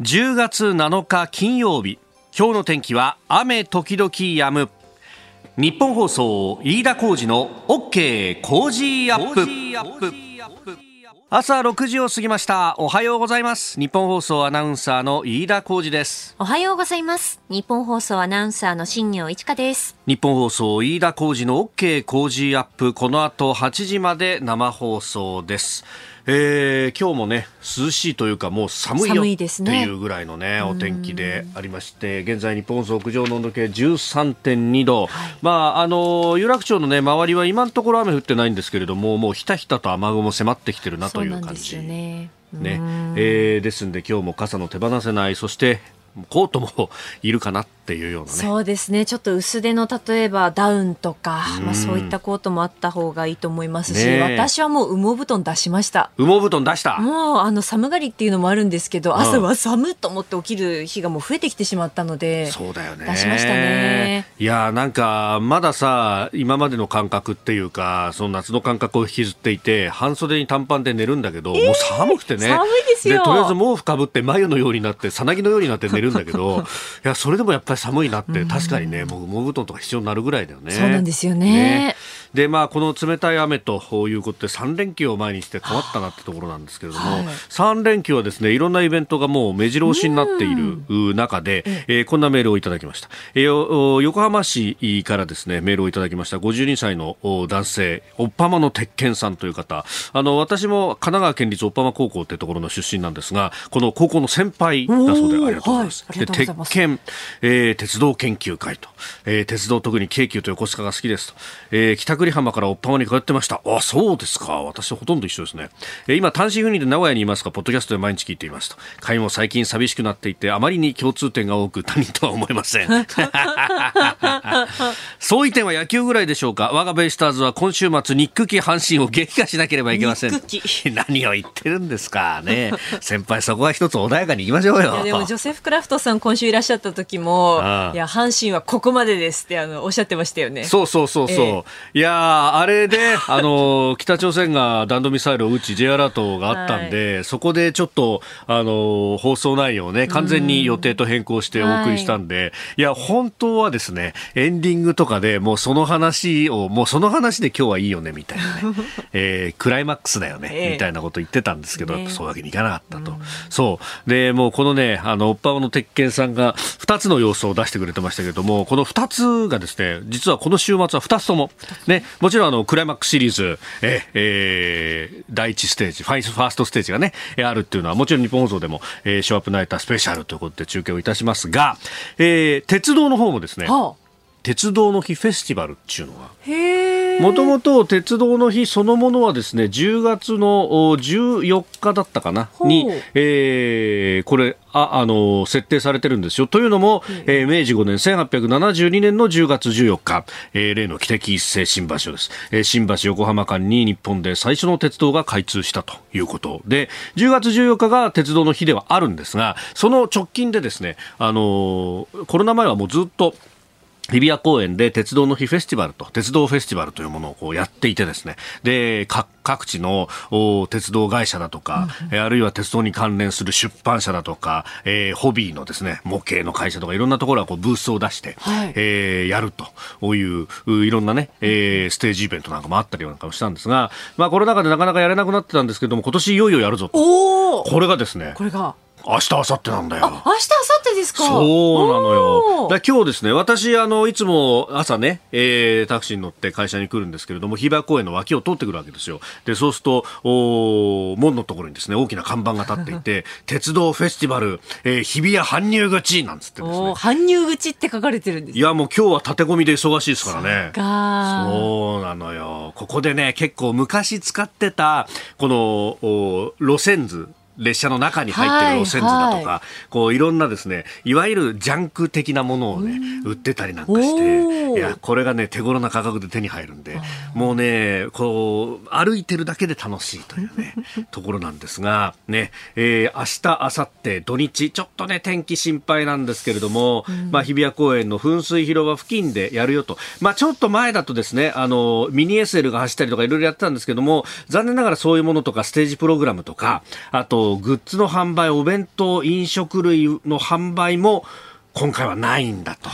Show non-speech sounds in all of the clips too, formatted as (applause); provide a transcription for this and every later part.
10月7日金曜日。今日の天気は雨時々止む。日本放送飯田浩二の OK 工事アップ。朝6時を過ぎました。おはようございます。日本放送アナウンサーの飯田浩二です。おはようございます。日本放送アナウンサーの新業一華です。日本放送飯田浩二の OK 工事アップ。この後8時まで生放送ですえー、今日もね涼しいというかもう寒いよっていうぐらいのね、ね、お天気でありまして現在日本屋上の温度計13.2度、はい、まああの有楽町のね周りは今のところ雨降ってないんですけれどももうひたひたと雨雲迫ってきてるなという感じ。ね。ね、えー、ですんで今日も傘の手放せない。そしてコートもいるかなっていうようなね。そうですね。ちょっと薄手の例えばダウンとか、まあ、そういったコートもあった方がいいと思いますし、ね、私はもう羽毛布団出しました。羽毛布団出した？もうあの寒がりっていうのもあるんですけど、朝は寒と思って起きる日がもう増えてきてしまったのでそうだよね。出しましたね。いやなんかまださ今までの感覚っていうかその夏の感覚を引きずっていて半袖に短パンで寝るんだけど、えー、もう寒くてね。寒いですよ。とりあえず毛布かぶって眉のようになってさなぎのようになって寝るんだけどいやそれでもやっぱり寒いなって確かにねもう羽毛布団とか必要になるぐらいだよね。そうなんですよね。ねでまあこの冷たい雨ということで3連休を前にして困ったなってところなんですけれども、はい、3連休はですねいろんなイベントがもう目白押しになっている中で、えー、こんなメールをいただきました、えー、横浜市からですねメールをいただきました52歳の男性おっぱまの鉄拳さんという方。あの私も神奈川県立おっぱま高校ってところの出身なんですがこの高校の先輩だそうでありがとうございます、はい、で鉄拳、えー、鉄道研究会と、えー、鉄道特に京急と横須賀が好きですと、えー、北栗浜からおっぱまに通ってました。あそうですか。私ほとんど一緒ですね、え、今単身赴任で名古屋にいますがポッドキャストで毎日聞いていますと。会も最近寂しくなっていてあまりに共通点が多く他人とは思えません。(laughs) そういう点は野球ぐらいでしょうか？我がベイスターズは今週末ニック期阪神を撃破しなければいけません。(laughs) 何を言ってるんですかね。先輩そこは一つ穏やかにいきましょうよ。でもジョセフ・クラフトさん今週いらっしゃった時もいや阪神はここまでですってあのおっしゃってましたよね。そうそうそうそう、えー、いやあれで (laughs) あの北朝鮮が弾道ミサイルを撃ち J アラートがあったんで、はい、そこでちょっとあの放送内容をね完全に予定と変更してお送りしたんで、はい、いや本当はですねエンディングとかでもうその話をもうその話で今日はいいよねみたいなね、(laughs) えー、クライマックスだよね、えー、みたいなこと言ってたんですけど、ね、そういうわけにいかなかったと、うん、そう。でもうこのねあのおっぱの鉄拳さんが2つの要素を出してくれてましたけれどもこの2つがですね実はこの週末は2つとも、ね、もちろんあのクライマックスシリーズ、ええー、第1ステージファ、ファーストステージがねあるっていうのはもちろんニッポン放送でも、えー、ショーアップナイタースペシャルということで中継をいたしますが、えー、鉄道の方もですね、はあ鉄道の日フェスティバルっていうのが。もともと鉄道の日そのものはですね10月の14日だったかな？に、えー、これああの設定されてるんですよ。というのも、えー、明治5年1872年の10月14日、えー、例の汽笛一斉新橋です、えー、新橋横浜間に日本で最初の鉄道が開通したということで10月14日が鉄道の日ではあるんですがその直近でですねあのコロナ前はもうずっと日比谷公園で鉄道の日フェスティバルと、鉄道フェスティバルというものをこうやっていてですね、で、各地の鉄道会社だとか、うん、あるいは鉄道に関連する出版社だとか、えー、ホビーのですね、模型の会社とかいろんなところがこうブースを出して、はい、えー、やるという、いろんなね、えー、ステージイベントなんかもあったりなんかもしたんですが、まあコロナ禍でなかなかやれなくなってたんですけども、今年いよいよやるぞと。これがですね、これが。明日明後日なんだよ。明日明後日ですか？そうなのよ。だ今日ですね、私あのいつも朝ね、えー、タクシーに乗って会社に来るんですけれども、日比谷公園の脇を通ってくるわけですよ。で、そうするとお門のところにですね、大きな看板が立っていて、(laughs) 鉄道フェスティバル、えー、日比谷搬入口なんつってですね。搬入口って書かれてるんです。いやもう今日は立て込みで忙しいですからね。そうなのよ。ここでね、結構昔使ってたこのお路線図。列車の中に入ってる路線図だとか、はいはい、こういろんなですねいわゆるジャンク的なものをね売ってたりなんかしていやこれがね手頃な価格で手に入るんでもうねこう歩いてるだけで楽しいというね (laughs) ところなんですがね、えー、明日明後日土日ちょっとね天気心配なんですけれども、まあ日比谷公園の噴水広場付近でやるよと。まあちょっと前だとですねあのミニ SL が走ったりとかいろいろやってたんですけども残念ながらそういうものとかステージプログラムとかあととグッズの販売、お弁当、飲食類の販売も今回はないんだと。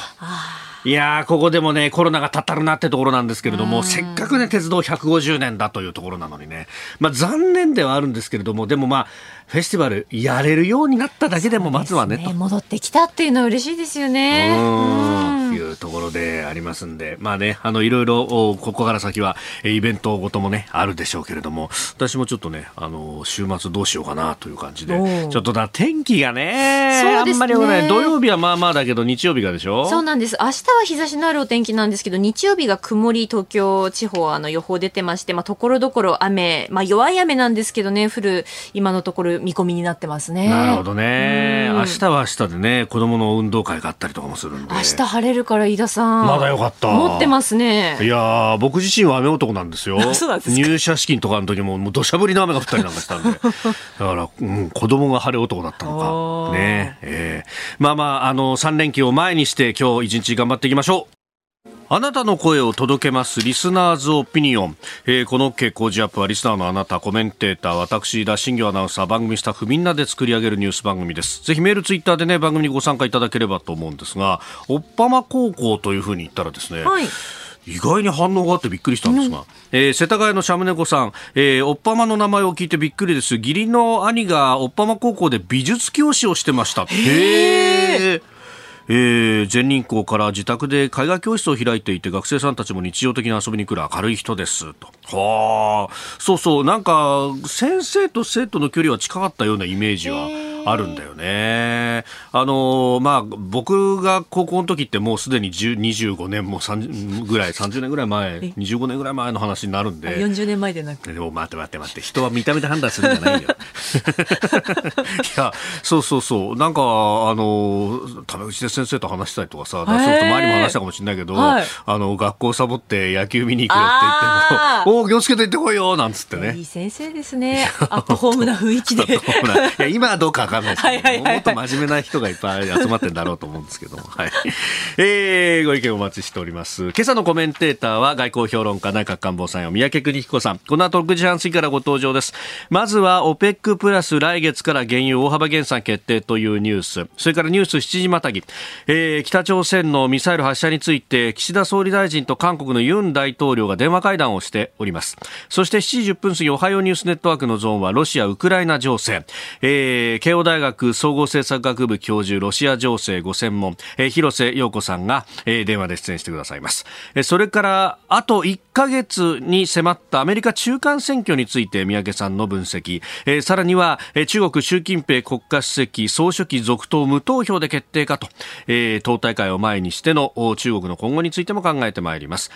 いやここでもね、コロナがたたるなってところなんですけれども、せっかくね、鉄道150年だというところなのにね、まあ残念ではあるんですけれども、でもまあ、フェスティバルやれるようになっただけでもまずはね、ね戻ってきたっていうのは嬉しいですよね。うん。いうところでありますんで、まあね、あの、いろいろ、ここから先は、イベントごともね、あるでしょうけれども、私もちょっとね、あの、週末どうしようかなという感じで、ちょっとだ、天気がね、ね。あんまりね、土曜日はまあまあだけど、日曜日がでしょ？そうなんです。明日は日差しのあるお天気なんですけど、日曜日が曇り、東京地方、あの、予報出てまして、まあ、ところどころ雨、まあ、弱い雨なんですけどね、降る、今のところ見込みになってますね。なるほどね。明日は明日でね、子供の運動会があったりとかもするんで。明日晴れるから、飯田さん。まだよかった。持ってますね。いや僕自身は雨男なんですよ。(laughs) 入社式とかの時も、もう土砂降りの雨が降ったりなんかしたんで。(laughs) だから、うん、子供が晴れ男だったのか。ねえー、まあまあ、あの、3連休を前にして、今日一日頑張っていきましょう。あなたの声を届けますリスナーズオピニオン、えー、この傾向ジアップはリスナーのあなたコメンテーター私田新業アナウンサー番組スタッフみんなで作り上げるニュース番組です。ぜひメールツイッターでね番組にご参加いただければと思うんですがおっぱま高校というふうに言ったらですね、はい。意外に反応があってびっくりしたんですが、うん、えー、世田谷のシャムネコさん、えー、おっぱまの名前を聞いてびっくりです。義理の兄がおっぱま高校で美術教師をしてました。へええー、全人口から自宅で絵画教室を開いていて学生さんたちも日常的に遊びに来る明るい人ですと。はあ。そうそう。なんか先生と生徒の距離は近かったようなイメージは。あるんだよね。あのまあ、僕が高校の時ってもうすでに25年も3ぐらい、30年ぐらい前、25年ぐらい前の話になるんで。40年前でなく。でも待って待って待って、人は見た目で判断するんじゃないよ。(laughs) いや、そうそうそう。なんか、あの、タメ口で先生と話したりとかさ、そうすると前にも話したかもしれないけど、はい、あの、学校サボって野球見に行くよって言っても、おお、気をつけて行ってこいよなんつってね。いい先生ですね。アットホームな雰囲気で。(laughs) いや、今はどうかわかんないですけど、はいはいはい、もっと真面目な人がいっぱい集まってんだろうと思うんですけども。はい。えー、ご意見お待ちしております。今朝のコメンテーターは外交評論家内閣官房参与三宅邦彦さん。この後6時半過ぎからご登場です。まずは OPEC プラス来月から原油大幅減産決定というニュース。それからニュース7時またぎ。えー、北朝鮮のミサイル発射について岸田総理大臣と韓国のユン大統領が電話会談をしております。そして7時10分過ぎおはようニュースネットワークのゾーンはロシア・ウクライナ情勢。えー、慶応大学総合政策学部教授ロシア情勢ご専門、えー、広瀬陽子さんが、えー、電話で出演してくださいます。えー、それからあと1ヶ月に迫ったアメリカ中間選挙について三宅さんの分析、えー、さらには、えー、中国習近平国家主席総書記続投無投票で決定かと、えー、党大会を前にしての中国の今後についても考えてまいります。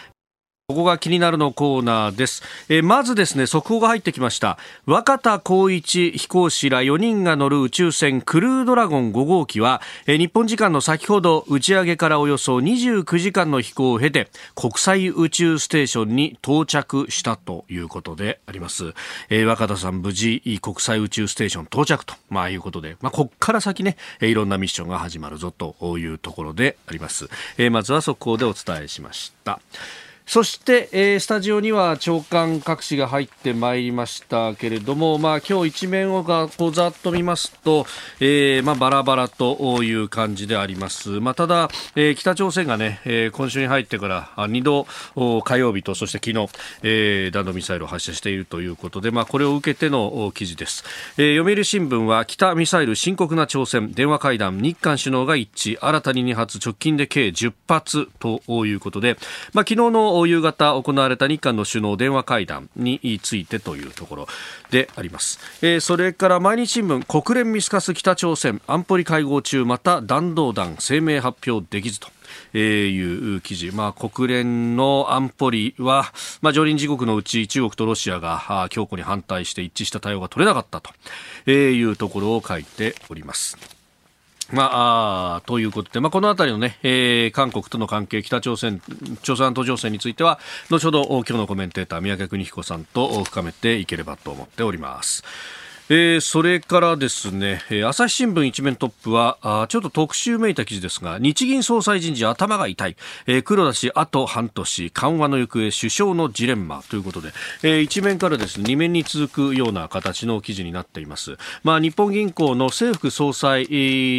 ここが気になるのコーナーです。え、まずですね、速報が入ってきました。若田光一飛行士ら4人が乗る宇宙船クルードラゴン5号機は、え、日本時間の先ほど打ち上げからおよそ29時間の飛行を経て、国際宇宙ステーションに到着したということであります。え、若田さん無事国際宇宙ステーション到着と、まあいうことで、まあこっから先ね、いろんなミッションが始まるぞというところであります。え、まずは速報でお伝えしました。そして、えー、スタジオには長官各紙が入ってまいりましたけれども、まあ、今日一面をがこうざっと見ますと、えーまあ、バラバラという感じであります。まあ、ただ、えー、北朝鮮がね、えー、今週に入ってから2度火曜日とそして昨日、えー、弾道ミサイルを発射しているということで、まあ、これを受けての記事です、えー、読売新聞は北ミサイル深刻な挑戦電話会談日韓首脳が一致新たに2発直近で計10発ということで、まあ、昨日の夕方行われた日韓の首脳電話会談についてというところであります、えー、それから毎日新聞国連見透かす北朝鮮安保理会合中また弾道弾声明発表できずとえー、いう記事、まあ、国連の安保理は、まあ、常任自国のうち中国とロシアが強固に反対して一致した対応が取れなかったというところを書いております。まあ、ということで、まあ、このあたりのね、えー、韓国との関係、北朝鮮、朝鮮半島情勢については、後ほど今日のコメンテーター、宮家邦彦さんと深めていければと思っております。えー、それからですね、えー、朝日新聞一面トップはあちょっと特集めいた記事ですが日銀総裁人事頭が痛い、えー、黒田氏あと半年。緩和の行方首相のジレンマということで、えー、一面からですね二面に続くような形の記事になっています、まあ、日本銀行の政府総裁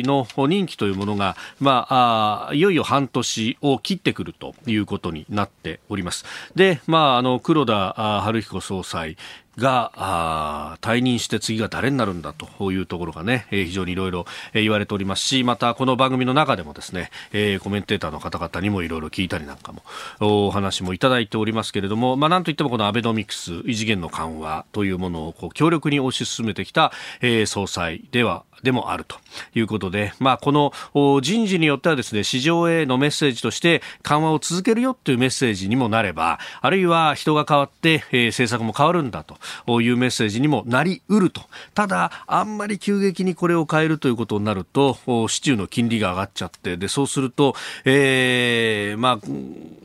の任期というものが、まあ、あいよいよ半年を切ってくるということになっております。で、まあ、あの黒田晴彦総裁。が退任して次が誰になるんだというところがね、えー、非常にいろいろ言われておりますしまたこの番組の中でもですね、えー、コメンテーターの方々にもいろいろ聞いたりなんかもお話もいただいておりますけれども、まあ、なんといってもこのアベノミクス異次元の緩和というものをこう強力に推し進めてきた、えー、総裁ではでもあるということで、まあ、この人事によってはですね、市場へのメッセージとして緩和を続けるよというメッセージにもなれば、あるいは人が変わって、え、政策も変わるんだというメッセージにもなりうると。ただ、あんまり急激にこれを変えるということになると、市中の金利が上がっちゃって、で、そうすると、えー、まあ、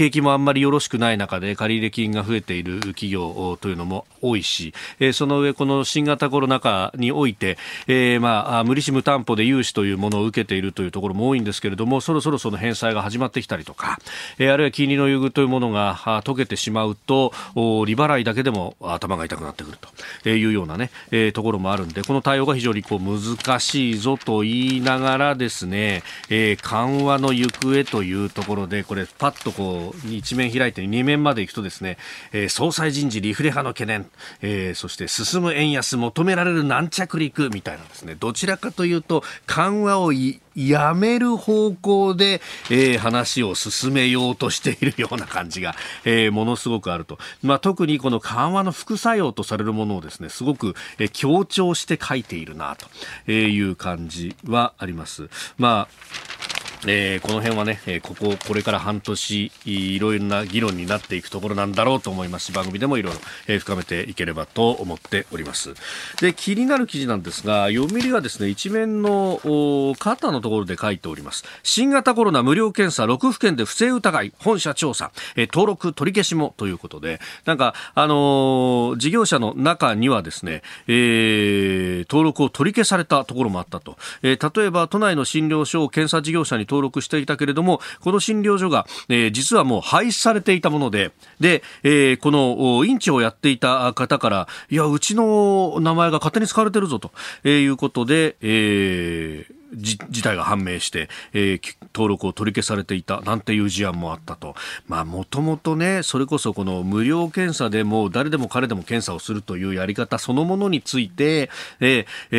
景気もあんまりよろしくない中で借入金が増えている企業というのも多いし、えその上この新型コロナ禍において、えー、まあ無利子無担保で融資というものを受けているというところも多いんですけれどもそろそろその返済が始まってきたりとか、えー、あるいは金利の優遇というものが解けてしまうと利払いだけでも頭が痛くなってくるというようなね、えー、ところもあるんでこの対応が非常にこう難しいぞと言いながらですね、えー、緩和の行方というところでこれパッとこう一面開いて2面まで行くとですね、えー、総裁人事リフレ派の懸念、えー、そして進む円安求められる軟着陸みたいなですね、どちらかというと緩和をやめる方向で、えー、話を進めようとしているような感じが、えー、ものすごくあると。まあ、特にこの緩和の副作用とされるものをですね、すごく、えー、強調して書いているなという感じはあります。まあえー、この辺はね、えー、ここ、これから半年、いろいろな議論になっていくところなんだろうと思いますし、番組でもいろいろ、えー、深めていければと思っております。で、気になる記事なんですが、読売がですね、一面の肩のところで書いております。新型コロナ無料検査6府県で不正疑い、本社調査、えー、登録取り消しもということで、なんか、あのー、事業者の中にはですね、えー、登録を取り消されたところもあったと。えー、例えば、都内の診療所を検査事業者に登録していたけれども、この診療所が、えー、実はもう廃止されていたもので、で、えー、この院長をやっていた方から、いや、うちの名前が勝手に使われてるぞと、え、いうことで、えー、じ事態が判明して、えー、登録を取り消されていたなんていう事案もあったと。まあ、もともとね、それこそこの無料検査でも誰でも彼でも検査をするというやり方そのものについて、えーえ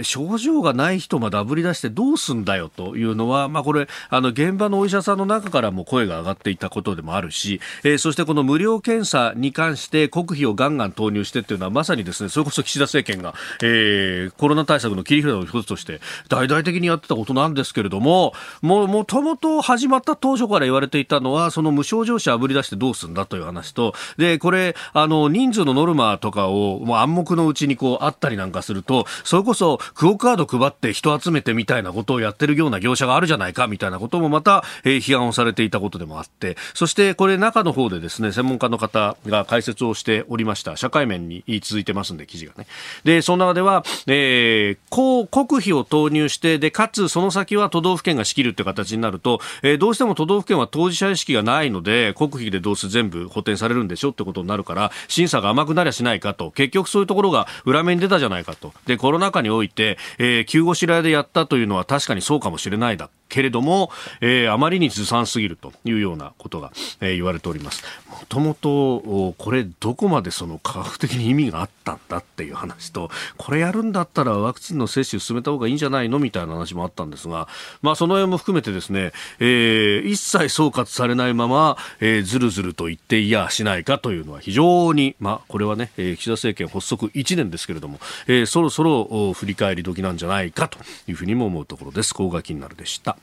ー、症状がない人まであぶり出してどうすんだよというのは、まあ、これ、あの、現場のお医者さんの中からも声が上がっていたことでもあるし、えー、そしてこの無料検査に関して国費をガンガン投入してっていうのはまさにですね、それこそ岸田政権が、えー、コロナ対策の切り札の一つとして大々大的にやってたことなんですけれども、も、もともと始まった当初から言われていたのは、その無症状者あぶり出してどうすんだという話と、で、これ、あの、人数のノルマとかを、もう暗黙のうちにこう、あったりなんかすると、それこそ、クオカード配って人集めてみたいなことをやってるような業者があるじゃないか、みたいなこともまた、えー、批判をされていたことでもあって、そしてこれ中の方でですね、専門家の方が解説をしておりました。社会面に続いてますんで、記事がね。で、その中では、えー、こう、国費を投入して、で、かつその先は都道府県が仕切るって形になると、えー、どうしても都道府県は当事者意識がないので国費でどうせ全部補填されるんでしょってことになるから審査が甘くなりゃしないかと結局そういうところが裏目に出たじゃないかとでコロナ禍において、えー、急ごしらえでやったというのは確かにそうかもしれないだけれども、えー、あまりにずさんすぎるというようなことが、えー、言われております。もともと、これどこまでその科学的に意味があったんだっていう話と、これやるんだったらワクチンの接種進めた方がいいんじゃないのみたいなたいな話もあったんですが、まあその辺も含めてですね、えー、一切総括されないまま、えー、ずるずると言っていやしないかというのは非常に、まあこれはね、えー、岸田政権発足1年ですけれども、えー、そろそろ振り返り時なんじゃないかというふうにも思うところです。高が気になるでした。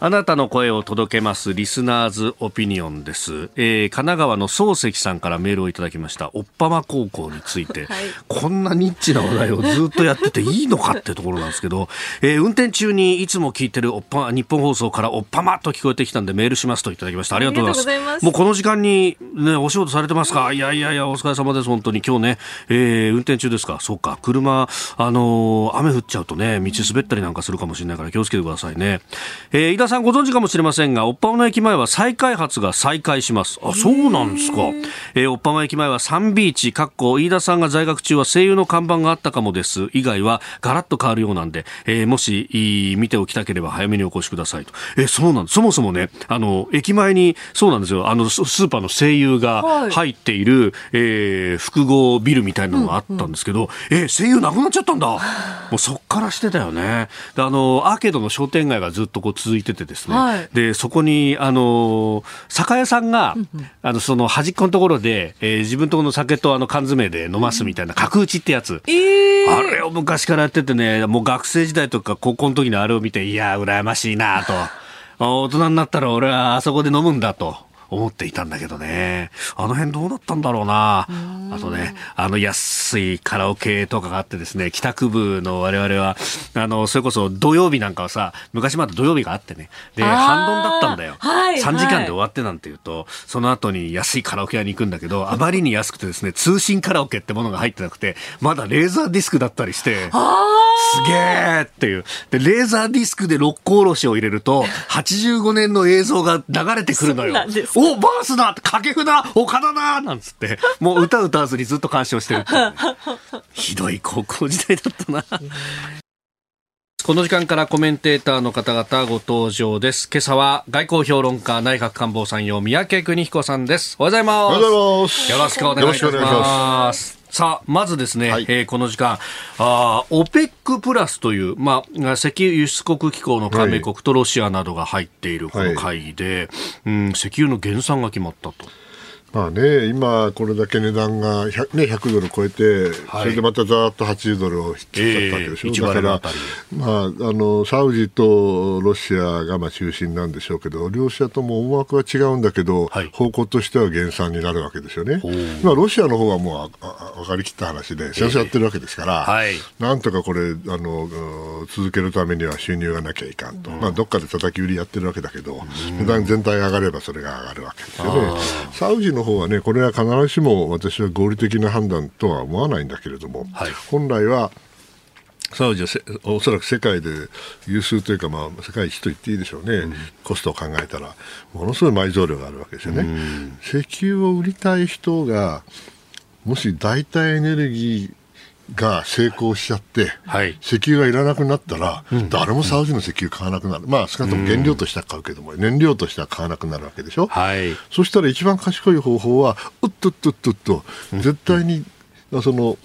あなたの声を届けますリスナーズオピニオンです、えー、神奈川の漱石さんからメールをいただきました。おっぱま高校について、(laughs) はい、こんなニッチな話題をずっとやってていいのかってところなんですけど、えー、運転中にいつも聞いてるおっぱ日本放送からおっぱまと聞こえてきたんでメールしますといただきました。ありがとうございます。もうこの時間にねお仕事されてますか？いやいやいやお疲れ様です本当に。今日ね、えー、運転中ですか？そうか。車あのー、雨降っちゃうとね道滑ったりなんかするかもしれないから気をつけてくださいね、えー、飯田さんご存知かもしれませんが、おっぱま駅前は再開発が再開します。あ、そうなんですか。えー、おっぱま駅前はサンビーチ、かっこ飯田さんが在学中は声優の看板があったかもです。以外はガラッと変わるようなんで、えー、もし、見ておきたければ早めにお越しくださいと。えー、そうなん。そもそもね、あの、駅前に、そうなんですよ。あの、スーパーの声優が入っている、はい、えー、複合ビルみたいなのがあったんですけど、うんうん、えー、声優なくなっちゃったんだ。もうそっからしてたよね。で、あの、アーケードの商店街がずっとこう続いててですね。はい。でそこにあの酒屋さんが、あのその端っこのところで、えー、自分とこの酒とあの缶詰で飲ますみたいな角打ちってやつ、えー、あれを昔からやっててねもう学生時代とか高校の時にあれを見ていや羨ましいなと。(laughs) 大人になったら俺はあそこで飲むんだと。思っていたんだけどね。あの辺どうなったんだろうな。あとね、あの安いカラオケとかがあってですね、帰宅部の我々は、あの、それこそ土曜日なんかはさ、昔まだ土曜日があってね、で、半ドンだったんだよ。はい、3時間で終わってなんて言うと、その後に安いカラオケ屋に行くんだけど、あまりに安くてですね、通信カラオケってものが入ってなくて、まだレーザーディスクだったりして、すげえっていう。で、レーザーディスクで六甲おろしを入れると、(laughs) 85年の映像が流れてくるのよ。おバースだ掛け札岡田だなんつって、もう歌歌わずにずっと鑑賞してるって、ね、ひどい高校時代だったな。この時間からコメンテーターの方々ご登場です。今朝は外交評論家内閣官房参与三宅邦彦さんです。おはようございます。おはようございます。よろしくお願いします。さあ、まずですね、はい、えー、この時間、あ OPEC プラスという、まあ、石油輸出国機構の加盟国とロシアなどが入っているこの会議で、はい、うん、石油の減産が決まったと。まあね、今、これだけ値段が 100,、ね、100ドル超えて、はい、それでまたざーっと80ドルを引きったわけでしょ、えー、だから、まあ、あのサウジとロシアがまあ中心なんでしょうけど、両者とも思惑は違うんだけど、はい、方向としては減産になるわけですよね。まあ、ロシアの方はもうあ分かりきった話で、戦争やってるわけですから、えーはい、なんとかこれあの、続けるためには収入がなきゃいかんと、うん、まあ、どっかで叩き売りやってるわけだけど、値段全体上がればそれが上がるわけですよね。サウジの方はね、これは必ずしも私は合理的な判断とは思わないんだけれども、はい、本来はサウジはおそらく世界で有数というか、まあ、世界一と言っていいでしょうね、うん、コストを考えたら、ものすごい埋蔵量があるわけですよね。石油を売りたい人がもし代替エネルギーが成功しちゃって、はい、石油がいらなくなったら、うん、誰もサウジの石油買わなくなる、まあ少なくとも原料としては買うけども、うん、燃料としては買わなくなるわけでしょ、はい、そしたら一番賢い方法は、うっとっとっとっと、絶対に、その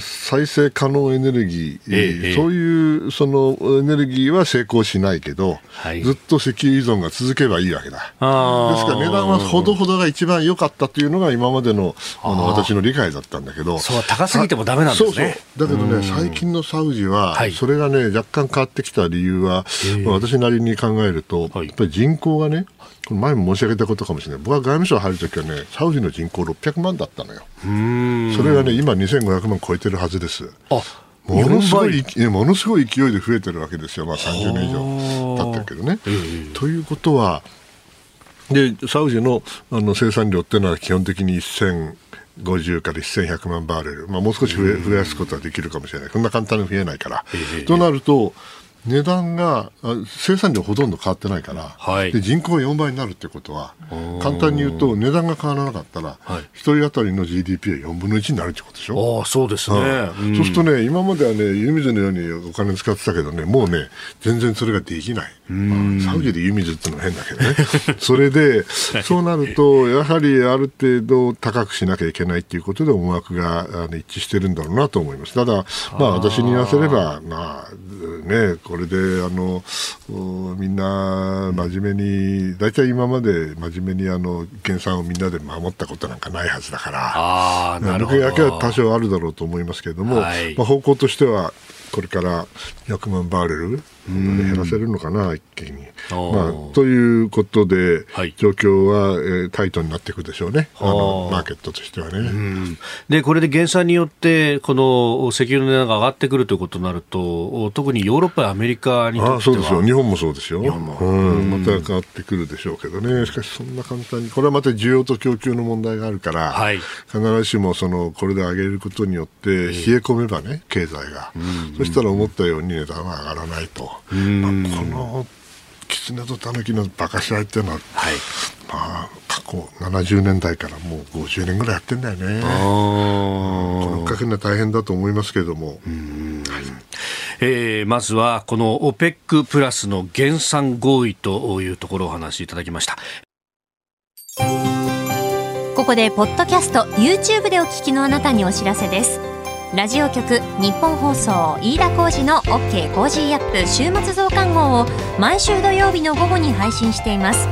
再生可能エネルギー、ええ、そういうそのエネルギーは成功しないけど、はい、ずっと石油依存が続けばいいわけだ。ですから値段はほどほどが一番良かったというのが今までのあの私の理解だったんだけど、そう高すぎてもだめなんですね。そうそう。だけどね、最近のサウジは、それがね、若干変わってきた理由は、まあ、私なりに考えると、やっぱり人口がね、前も申し上げたことかもしれない。僕は外務省入るときはねサウジの人口600万だったのよ。それがね今2500万超えてるはずです。あものすごいものすごい勢いで増えてるわけですよ、まあ、30年以上経ってるけどね。えー、ということはでサウジのあの生産量っていうのは基本的に1050から1100万バーレル、まあ、もう少し増え増やすことはできるかもしれない、こんな簡単に増えないから。えー、となると、値段が生産量ほとんど変わってないから、はい、で人口が4倍になるってことは簡単に言うと値段が変わらなかったら、はい、1人当たりの GDP は4分の1になるってことでしょ？あそうですね、うん、そうするとね今まではね湯水のようにお金使ってたけどねもうね全然それができない、まあ、サウジで湯水ってのは変だけどね。(laughs) それでそうなるとやはりある程度高くしなきゃいけないっていうことで思惑があの一致してるんだろうなと思います。ただまあ私に言わせればまあね、これであのみんな真面目に、大体今まで真面目にあの減産をみんなで守ったことなんかないはずだから、あなるほど。だけは多少あるだろうと思いますけれども、はい、まあ、方向としては、これから100万バーレル減らせるのかな、一気に。まあ、ということで、はい、状況は、えー、タイトになっていくでしょうね、あのマーケットとしてはね。でこれで減産によって、この石油の値段が上がってくるということになると、特にヨーロッパやアメリカにとっては。そうですよ、日本もそうですよ、うん。また変わってくるでしょうけどね、しかしそんな簡単に、これはまた需要と供給の問題があるから、はい、必ずしもそのこれで上げることによって、冷え込めばね、経済が、そしたら思ったように値段は上がらないと。まあ、この狐と狸の馬鹿し合いっていうのは、はい、まあ、過去70年代からもう50年ぐらいやってんだよね。このかけるのは大変だと思いますけれども。はいえー、まずはこの OPEC プラスの減産合意というところをお話しいただきました。ここでポッドキャスト YouTube でお聞きのあなたにお知らせです。ラジオ局日本放送飯田浩司の OK コージーアップ週末増刊号を毎週土曜日の午後に配信しています。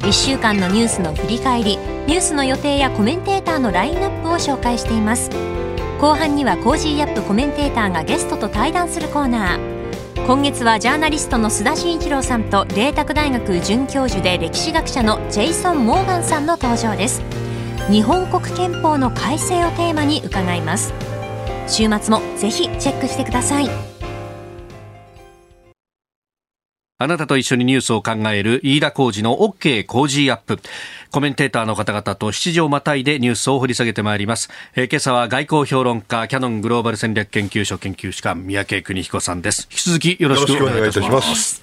1週間のニュースの振り返りニュースの予定やコメンテーターのラインナップを紹介しています。後半には Cozy Up コメンテーターがゲストと対談するコーナー。今月はジャーナリストの須田慎一郎さんと麗澤大学准教授で歴史学者のジェイソン・モーガンさんの登場です。日本国憲法の改正をテーマに伺います。週末もぜひチェックしてくださいあなたと一緒にニュースを考える飯田浩二の OK 工事アップ。コメンテーターの方々と7時をまたいでニュースを掘り下げてまいります。えー、今朝は外交評論家、キャノングローバル戦略研究所研究士官、三宅邦彦さんです。引き続きよろしくお願いいたします。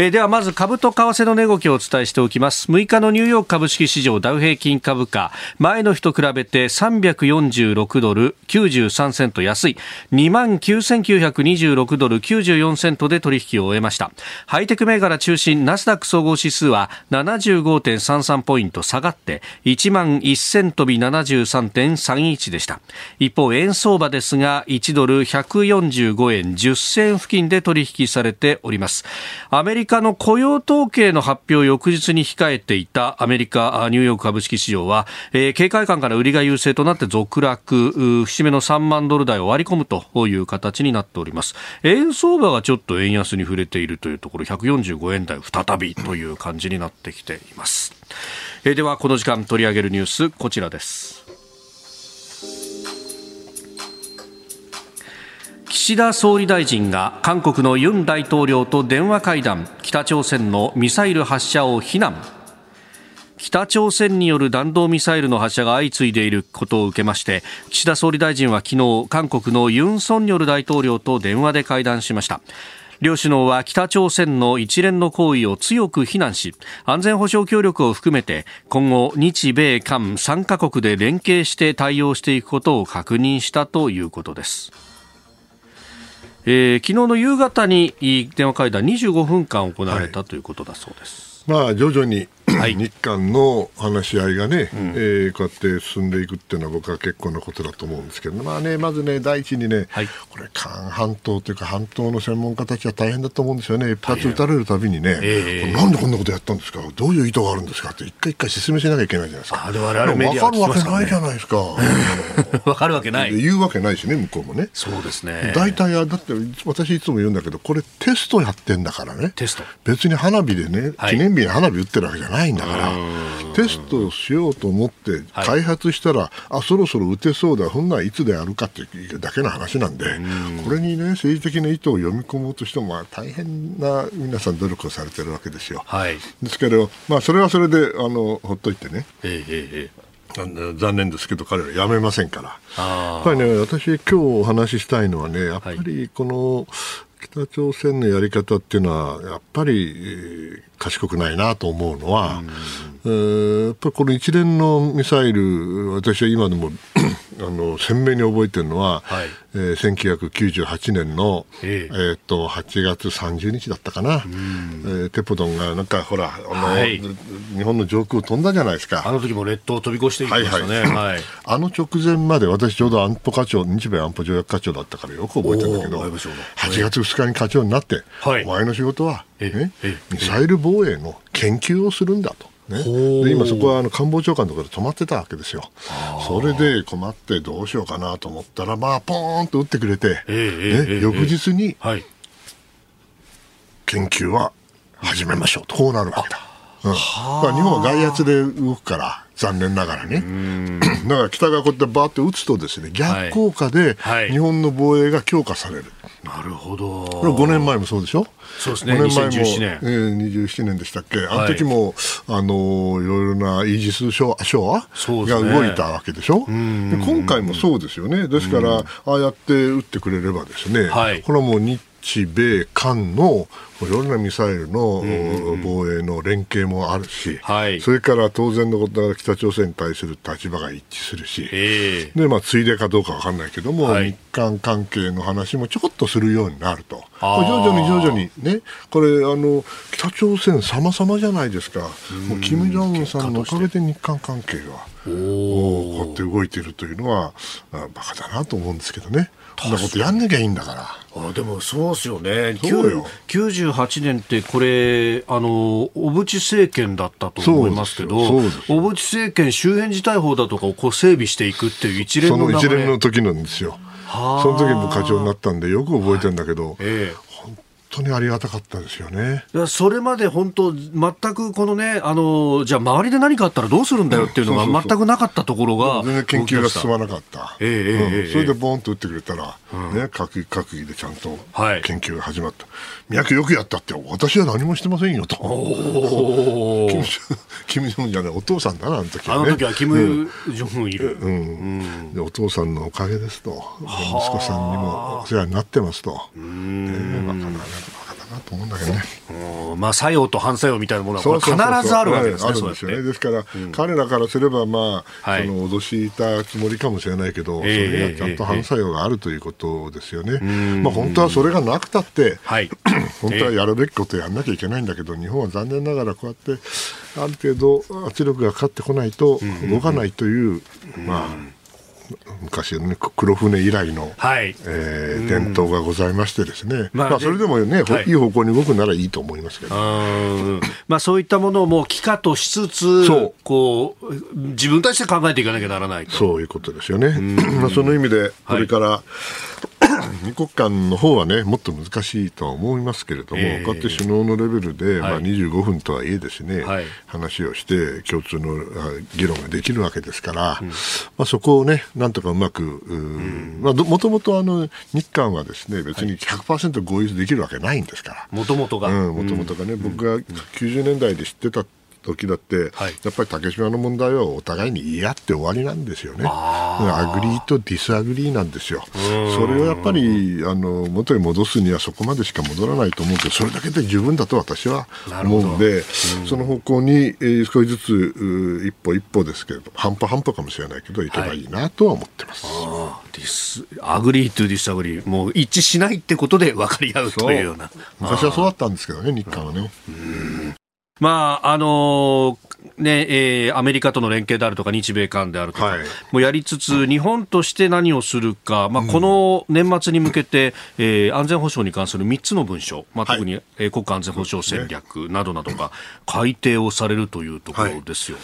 えー、ではまず株と為替の値動きをお伝えしておきます。6日のニューヨーク株式市場ダウ平均株価前の日と比べて346ドル93セント安い。2万9926ドル94セントで取引を終えました。ハイテク銘柄中心ナスダック総合指数は75.33ポイント下がって1万1000飛び73.31でした。一方円相場ですが1ドル145円10銭付近で取引されております。アメリカカの雇用統計の発表を翌日に控えていたアメリカニューヨーク株式市場は、えー、警戒感から売りが優勢となって続落節目の3万ドル台を割り込むという形になっております。円相場がちょっと円安に触れているというところ145円台再びという感じになってきています、えー、ではこの時間取り上げるニュースこちらです。岸田総理大臣が韓国のユン大統領と電話会談北朝鮮のミサイル発射を非難。北朝鮮による弾道ミサイルの発射が相次いでいることを受けまして岸田総理大臣は昨日韓国のユン・ソンニョル大統領と電話で会談しました。両首脳は北朝鮮の一連の行為を強く非難し安全保障協力を含めて今後日米韓3カ国で連携して対応していくことを確認したということです。えー、昨日の夕方に電話会談25分間行われた、ということだそうです。まあ徐々に日韓の話し合いがね、うん、えー、こうやって進んでいくっていうのは僕は結構なことだと思うんですけど、まあね、まずね、第一にね、はい、これ、韓半島というか半島の専門家たちは大変だと思うんですよね、一発撃たれるたびにね、えー、なんでこんなことやったんですか、どういう意図があるんですか？って、一回一回説明しなきゃいけないじゃないですか。あれ我々メディア、ね、分かるわけないじゃないですか。(laughs) 分かるわけない。言うわけないしね、向こうもね。そうですね。大体、だって私いつも言うんだけど、これテストやってんだからね。テスト。別に花火でね、記念日に花火打ってるわけじゃないんだから。テストをしようと思って開発したら、はい、あそろそろ打てそうだ、ほんならいつでやるかっていうだけの話なんで、これにね、政治的な意図を読み込もうとしても、まあ、大変な皆さん、努力をされてるわけですよ。はい、ですけど、まあ、それはそれであのほっといてね。えええ残念ですけど彼ら辞めませんから。やっぱりね私今日お話ししたいのはねやっぱりこの北朝鮮のやり方っていうのはやっぱり、えー、賢くないなと思うのは、うん、えー、やっぱりこの一連のミサイル私は今でもあの鮮明に覚えてるのは、はい、えー、1998年の、えー、えー、と8月30日だったかな、えー、テポドンがなんかほらあの、はい、日本の上空を飛んだじゃないですか。あの時も列島を飛び越していきましたね、はいはい、(laughs) あの直前まで私ちょうど安保課長日米安保条約課長だったからよく覚えてるんだけど8月2日に課長になって、はい、お前の仕事は、ね、ミサイル防衛の研究をするんだと。ね、で今そこはあの官房長官のところで止まってたわけですよ。それで困ってどうしようかなと思ったら、まあ、ポーンと打ってくれて、えー、ね、翌日に、研究は始めましょうと、こうなるわけだ。うん、日本は外圧で動くから、残念ながらね。(clears throat) だから北がこうやってバーって打つとですね、逆効果で日本の防衛が強化される。なるほど。これ5年前もそうでしょ？そうですね。5年前も、えー、27年でしたっけ？あの時も、はい、あの、いろいろなイージス昭和、が動いたわけでしょ？で今回もそうですよね。ですから、ああやって撃ってくれればですね、はい、これはもう日日米韓のいろんなミサイルの防衛の連携もあるし、はい、それから当然のことながら北朝鮮に対する立場が一致するし、えー、でまあ、ついでかどうか分かんないけども、はい、日韓関係の話もちょこっとするようになると、徐々に徐々にね、これ、あの北朝鮮様々じゃないですか、もう金正恩さんのおかげで日韓関係がこうやって動いているというのは、バカだなと思うんですけどね。そんなことやんなきゃいいんだから。あでもそうですよね。よ。98年ってこれあの小渕政権だったと思いますけど小渕政権周辺事態法だとかをこう整備していくっていう一連のその一連の時なんですよ。その時も課長になったんでよく覚えてるんだけど、はいええ当にありがたかったですよね。それまで本当、全くこのね、あのじゃあ、周りで何かあったらどうするんだよっていうのが全くなかったところが、全然研究が進まなかった、えー、うん、それでボンと打ってくれたら、うん、ね、閣議閣議でちゃんと研究が始まった、三宅よくやったって、私は何もしてませんよと、(laughs) キム・ジョンじゃない、お父さんだな、あの時は、ね、あの時はキム・ジョンいる、うん。うん。で、お父さんのおかげですと、息子さんにもお世話になってますと。うん。えーまあなと思うんだけどね。まあ、作用と反作用みたいなものは必ずあるわけですね。あるんですよね。ですから、うん、彼らからすれば、まあ、はい、その脅したつもりかもしれないけど、えー、それがちゃんと反作用があるということですよね。えー、まあ、本当はそれがなくたって、はい、(laughs) 本当はやるべきことをやらなきゃいけないんだけど、日本は残念ながらこうやって、ある程度圧力がかかってこないと動かないという、まあ、昔の、ね、黒船以来の、はい。えー、伝統がございましてですね、まあ、まあ、それでもね、はい、いい方向に動くならいいと思いますけど、まあ、そういったものをもう帰化としつつそう。こう自分たちで考えていかなきゃならないそういうことですよね。まあ、その意味でこれから、はい二国間の方はねもっと難しいとは思いますけれども、えー、こうやって首脳のレベルで、はい、まあ、25分とはいえですね、はい、話をして共通の議論ができるわけですから、うん、まあ、そこをねなんとかうまく、まあ、もともとあの日韓はですね別に100%合意できるわけないんですから。もともとが。もともとがね、僕が90年代で知ってた時だって、はい、やっぱり竹島の問題はお互いに言い合って終わりなんですよね。 agree to disagree なんですよ。それをやっぱりあの元に戻すにはそこまでしか戻らないと思うけど、それだけで十分だと私は思うんで、その方向に、えー、少しずつ一歩一歩ですけれど、半歩半歩かもしれないけど、いけばいいなとは思ってます。はい、 agree to disagree、もう一致しないってことで分かり合うというような。昔はそうだったんですけどね、日韓はね。まああのねえー、アメリカとの連携であるとか日米韓であるとか、はい、もやりつつ日本として何をするか、まあ、この年末に向けて、うん、えー、安全保障に関する3つの文書、まあ、特に、は国家安全保障戦略などなどが改定をされるというところですよね。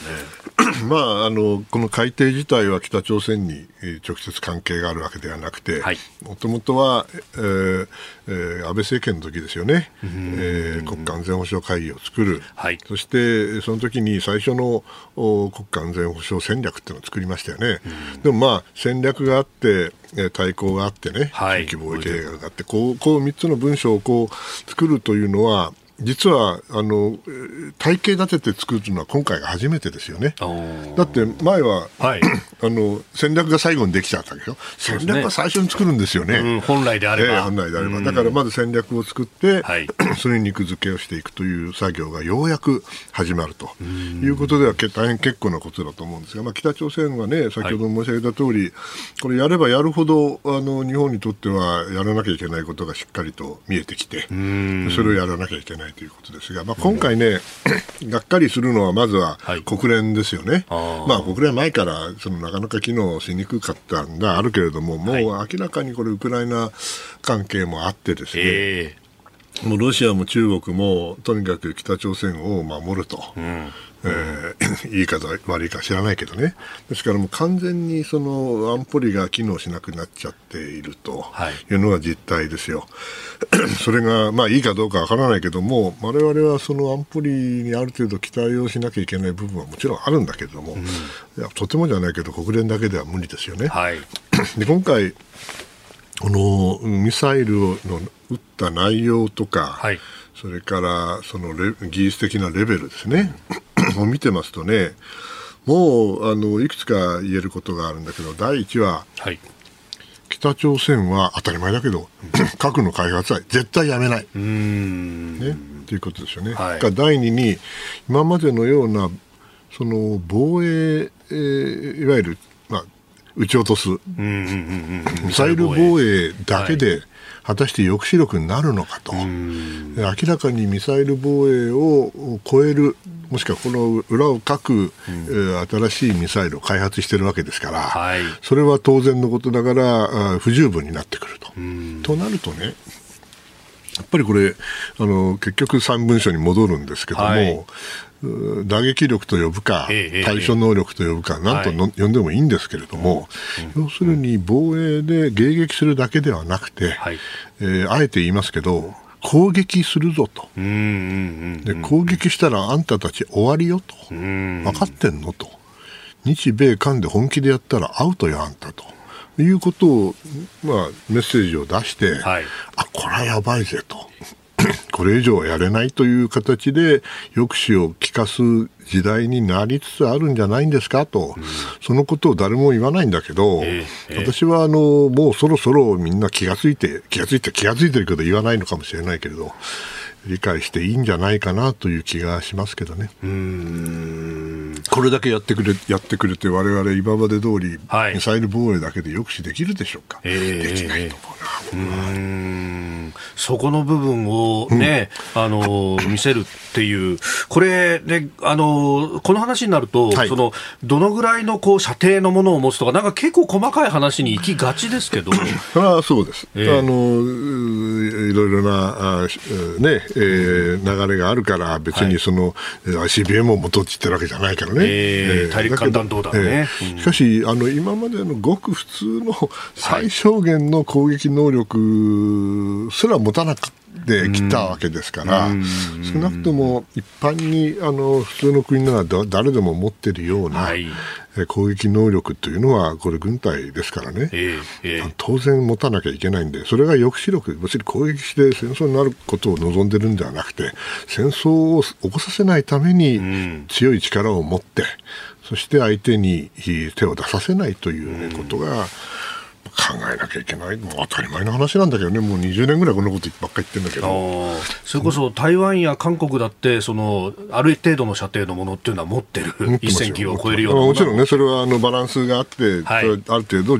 はい、まあ、あのこの改定自体は北朝鮮に直接関係があるわけではなくてもともとは、えーえー、安倍政権の時ですよね、えー、国家安全保障会議を作る、はい、そしてその時に最初の国家安全保障戦略っていうのを作りましたよね。でもまあ戦略があって対抗があってね、はい、地域防衛計画があって、こうこう3つの文書をこう作るというのは、実はあの体系立てて作るのは今回が初めてですよね。だって前は、はい、(clears throat) あの戦略が最後にできちゃったけど、戦略は最初に作るんですよね、うん、本来であれば、えー、本来であれば、だからまず戦略を作って、はい、(clears throat) それに肉付けをしていくという作業がようやく始まると。いうことでは大変結構なことだと思うんですが、まあ、北朝鮮はね先ほど申し上げた通り、はい、これやればやるほどあの日本にとってはやらなきゃいけないことがしっかりと見えてきてそれをやらなきゃいけないということですが、まあ、今回ねがっかりするのはまずは国連ですよね、はい、まあ、国連前からそのなかなか機能しにくかったんだあるけれどももう明らかにこれウクライナ関係もあってですね、えー、もうロシアも中国もとにかく北朝鮮を守ると。うんえー、(coughs) いいか悪いか知らないけどね、ですからもう完全にその安保理が機能しなくなっちゃっているとい。うのが実態ですよ。はい、それが、まあ、いいかどうかわからないけども、我々はその安保理にある程度期待をしなきゃいけない部分はもちろんあるんだけれども、うん、いやとてもじゃないけど、国連だけでは無理ですよね。はい、(coughs) で今回このミサイルの撃った内容とか、はいそれからその技術的なレベルですね、(clears throat) を見てますとね、もうあのいくつか言えることがあるんだけど、第一は、はい、北朝鮮は当たり前だけど、(clears throat) 核の開発は絶対やめない。ね、ということですよね。はい、第二に、今までのようなその防衛、えー、いわゆる、まあ、撃ち落とす、ミサイル防衛だけで、果たして抑止力になるのかと、明らかにミサイル防衛を超える、もしくはこの裏をかく、新しいミサイルを開発しているわけですから、はい、それは当然のことながら不十分になってくると。となるとね、やっぱりこれ、あの結局、3文書に戻るんですけども、はい、打撃力と呼ぶか、対処能力と呼ぶか、なんとの、呼んでもいいんですけれども、要するに防衛で迎撃するだけではなくて、えー、あえて言いますけど、攻撃するぞと、で攻撃したらあんたたち終わりよと、分かってんのと、日米韓で本気でやったらアウトよ、あんたと。いうことを、まあ、メッセージを出して、はい、あこれはやばいぜと。(clears throat) これ以上はやれないという形で抑止を効かす時代になりつつあるんじゃないんですかと、うん、そのことを誰も言わないんだけど、えー、私はあのもうそろそろみんな気がついて、気がついて、気がついてるけど言わないのかもしれないけれど、理解していいんじゃないかなという気がしますけどね。これだけやってくれやってくれて、われわれ今まで通り、はい、ミサイル防衛だけで抑止できるでしょうか、えー、できないと思うな、うそこの部分をね、うん、あの見せるっていう、これ、ね、あのこの話になると、はい、そのどのぐらいのこう射程のものを持つとか、なんか結構細かい話に行きがちですけど。(laughs) それはそうです、えー、あのいろいろなあ、ね、えー、流れがあるから別にその、はい、ICBM を元って言ってるわけじゃないからね、えー、大陸間弾道だね、えー、しかしあの今までのごく普通の最小限の攻撃能力すら持たなかったできたわけですから、少なくとも一般にあの普通の国なら誰でも持っているような、はい、攻撃能力というのは、これ、軍隊ですからね、えーえー、当然持たなきゃいけないんで、それが抑止力、別に攻撃して戦争になることを望んでるんではなくて、戦争を起こさせないために強い力を持って、そして相手に手を出させないという、ね、ことが、考えなきゃいけない。もう当たり前の話なんだけどね。もう20年ぐらいこんなことばっかり言ってるんだけど。それこそ台湾や韓国だってそのある程度の射程のものっていうのは持ってる。1000キロを超えるようなもちろんねそれはあのバランスがあって、はい、ある程度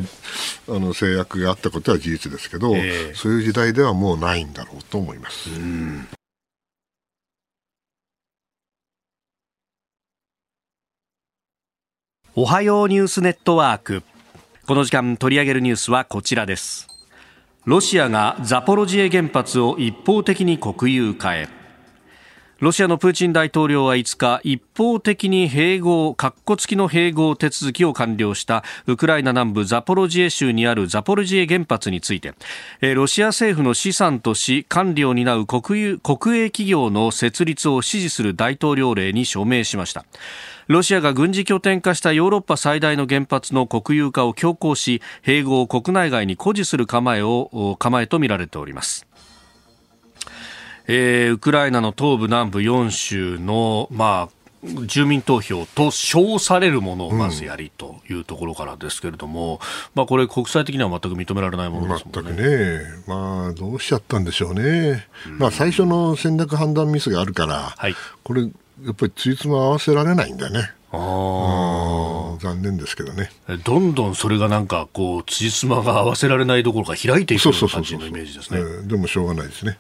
あの制約があったことは事実ですけど、えー、そういう時代ではもうないんだろうと思います。おはようニュースネットワークこの時間取り上げるニュースはこちらです。ロシアがザポロジエ原発を一方的に国有化へ。ロシアのプーチン大統領は5日一方的に併合括弧付きの併合手続きを完了したウクライナ南部ザポロジエ州にあるザポロジエ原発について。ロシア政府の資産とし管理を担う国有国営企業の設立を支持する大統領令に署名しました。ロシアが軍事拠点化したヨーロッパ最大の原発の国有化を強行し併合を国内外に誇示する構えを構えとみられております。えー、ウクライナの東部南部4州の、まあ、住民投票と称されるものをまずやりというところからですけれども、うん、まあ、これ、国際的には全く認められないものですもんね。全くね、まあ、どうしちゃったんでしょうね、うん、まあ、最初の戦略判断ミスがあるから、はい、これ、やっぱりついつま合わせられないんだよね。あ残念ですけどね。どんどんそれがなんかこう辻褄が合わせられないどころか開いていくような感じのイメージですね。でもしょうがないですね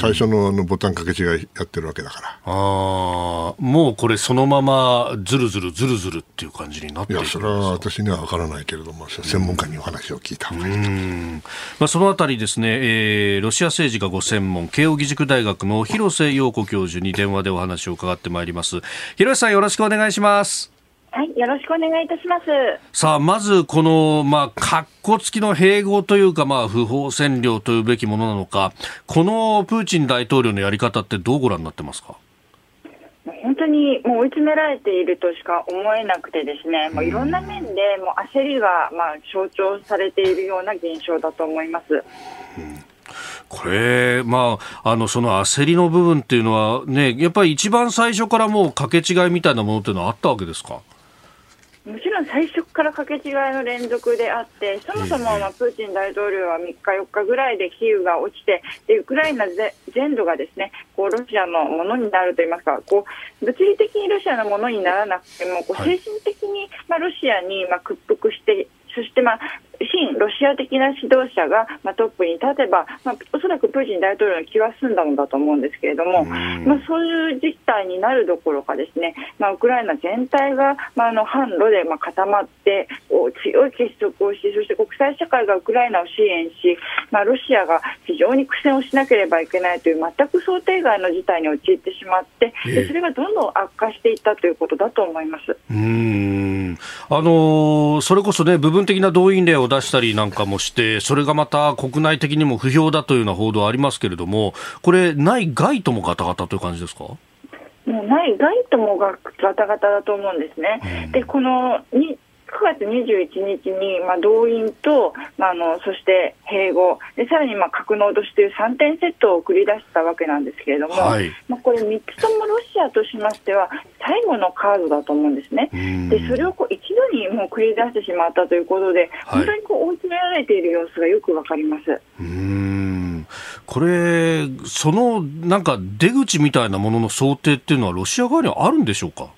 最初のあのボタン掛け違いやってるわけだから。ああもうこれそのままずるずるずるずるっていう感じになっていやそれは私には分からないけれども専門家にお話を聞いた方がいいと、まあ、そのあたりですね、えー、ロシア政治がご専門慶應義塾大学の広瀬陽子教授に電話でお話を伺ってまいります。広瀬さんよろしくお願いしますはい、よろしくお願いいたします。さあ、まずこの、まあ、格好付きの併合というか、まあ、不法占領というべきものなのか、このプーチン大統領のやり方ってどうご覧になってますか？本当にもう追い詰められているとしか思えなくてですね、もういろんな面でもう焦りがまあ象徴されているような現象だと思います。うんこれ、まあ、あの、その焦りの部分っていうのはね、やっぱり一番最初からもう掛け違いみたいなものっていうのはあったわけですか？もちろん最初から掛け違いの連続であって、そもそもまあプーチン大統領は3日、4日ぐらいでキーウが落ちて、でウクライナ全土がですねこうロシアのものになるといいますか、こう物理的にロシアのものにならなくても、こう精神的にまあロシアにまあ屈服して、そしてまあ親ロシア的な指導者が、まあ、トップに立てば、まあ、おそらくプーチン大統領の気は済んだのだと思うんですけれども、まあ、そういう事態になるどころかですね、まあ、ウクライナ全体が、まあ、あの販路でまあ固まって強い結束をしそして国際社会がウクライナを支援し、まあ、ロシアが非常に苦戦をしなければいけないという全く想定外の事態に陥ってしまってでそれがどんどん悪化していったということだと思います。うん。あのそれこそね部分的な動員令を出したりなんかもして、それがまた国内的にも不評だというような報道ありますけれども、これ、内外ともガタガタという感じですか？もう内外ともがガタガタだと思うんですね。でこのに9月21日に、まあ、動員と、まあ、あのそして併合でさらに、まあ、核の脅しという3点セットを繰り出したわけなんですけれども、はい、まあ、これ3つともロシアとしましては最後のカードだと思うんですね。でそれをこう一度にもう繰り出してしまったということで、本当にこう追い詰められている様子がよくわかります。うんこれ、そのなんか出口みたいなものの想定っていうのは、ロシア側にはあるんでしょうか？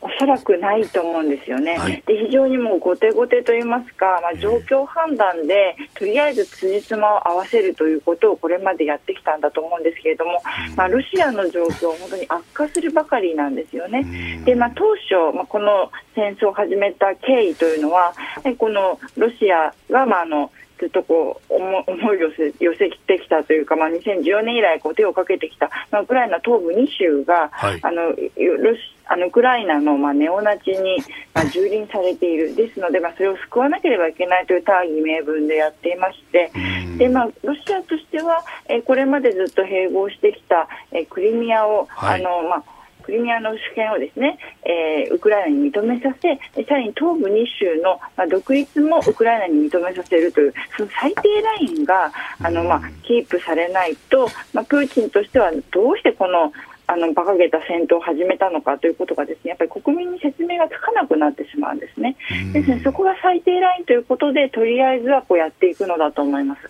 おそらくないと思うんですよね、はい、で非常にもう後手後手といいますか、まあ、状況判断でとりあえず辻褄を合わせるということをこれまでやってきたんだと思うんですけれども、まあ、ロシアの状況、本当に悪化するばかりなんですよね。でまあ、当初、まあ、この戦争を始めた経緯というのは、このロシアが、まあ、あのずっとこう思いを寄せてきたというか、まあ、2014年以来こう手をかけてきた、まあ、ウクライナ東部2州が、はい、あのロシあのウクライナの、まあ、ネオナチに、まあ、蹂躙されている。ですので、まあ、それを救わなければいけないという大義名分でやっていましてで、まあ、ロシアとしては、えこれまでずっと併合してきた、えクリミアを、はい、あのまあクリミアの主権をですね、えー、ウクライナに認めさせ、さらに東部2州の、まあ、独立もウクライナに認めさせるという、その最低ラインがあの、まあ、キープされないと、まあ、プーチンとしてはどうしてこのあの馬鹿げた戦闘を始めたのかということがですねやっぱり国民に説明がつかなくなってしまうんですね。ですねそこが最低ラインということでとりあえずはこうやっていくのだと思います。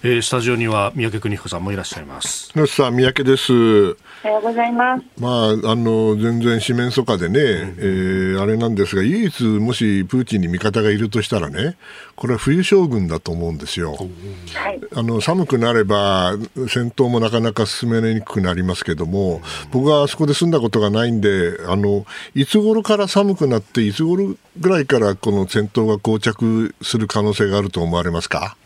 えー、スタジオには三宅邦彦さんもいらっしゃいます。野さん、三宅です。おはようございます。まあ、あの、全然四面楚歌でね、うん、えー、あれなんですが、唯一もしプーチンに味方がいるとしたらね、これは冬将軍だと思うんですよ。はい、あの、寒くなれば戦闘もなかなか進めにくくなりますけども、僕はあそこで住んだことがないんで、あの、いつ頃から寒くなって、いつ頃ぐらいからこの戦闘が膠着する可能性があると思われますか？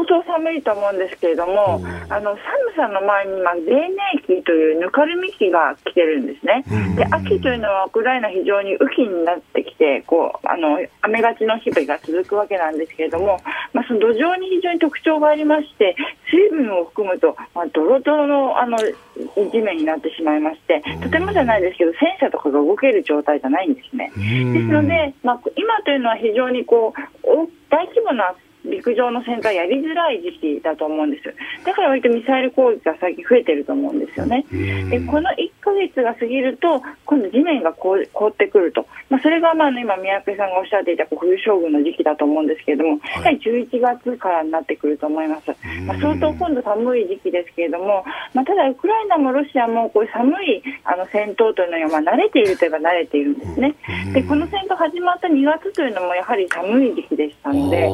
相当寒いと思うんですけれども、あの寒さの前に、まあ、泥年期というぬかるみ期が来てるんですね、で秋というのはウクライナ、非常に雨季になってきてこうあの雨がちの日々が続くわけなんですけれども、まあ、その土壌に非常に特徴がありまして、水分を含むと、まあ、ドロドロのあの地面になってしまいまして、とてもじゃないですけど、戦車とかが動ける状態じゃないんですね。ですので、まあ、今というのは非常にこう大規模な陸上の戦闘はやりづらい時期だと思うんです。だから割とミサイル攻撃が最近増えてると思うんですよね。でこの1ヶ月が過ぎると、今度地面が凍ってくると。まあ、それがまあ今、宮家さんがおっしゃっていた冬将軍の時期だと思うんですけれども、やはり11月からになってくると思います。まあ、相当今度寒い時期ですけれども、まあ、ただウクライナもロシアもこう寒いあの戦闘というのはまあ慣れているといえば慣れているんですね。でこの戦闘始まった2月というのもやはり寒い時期でしたので、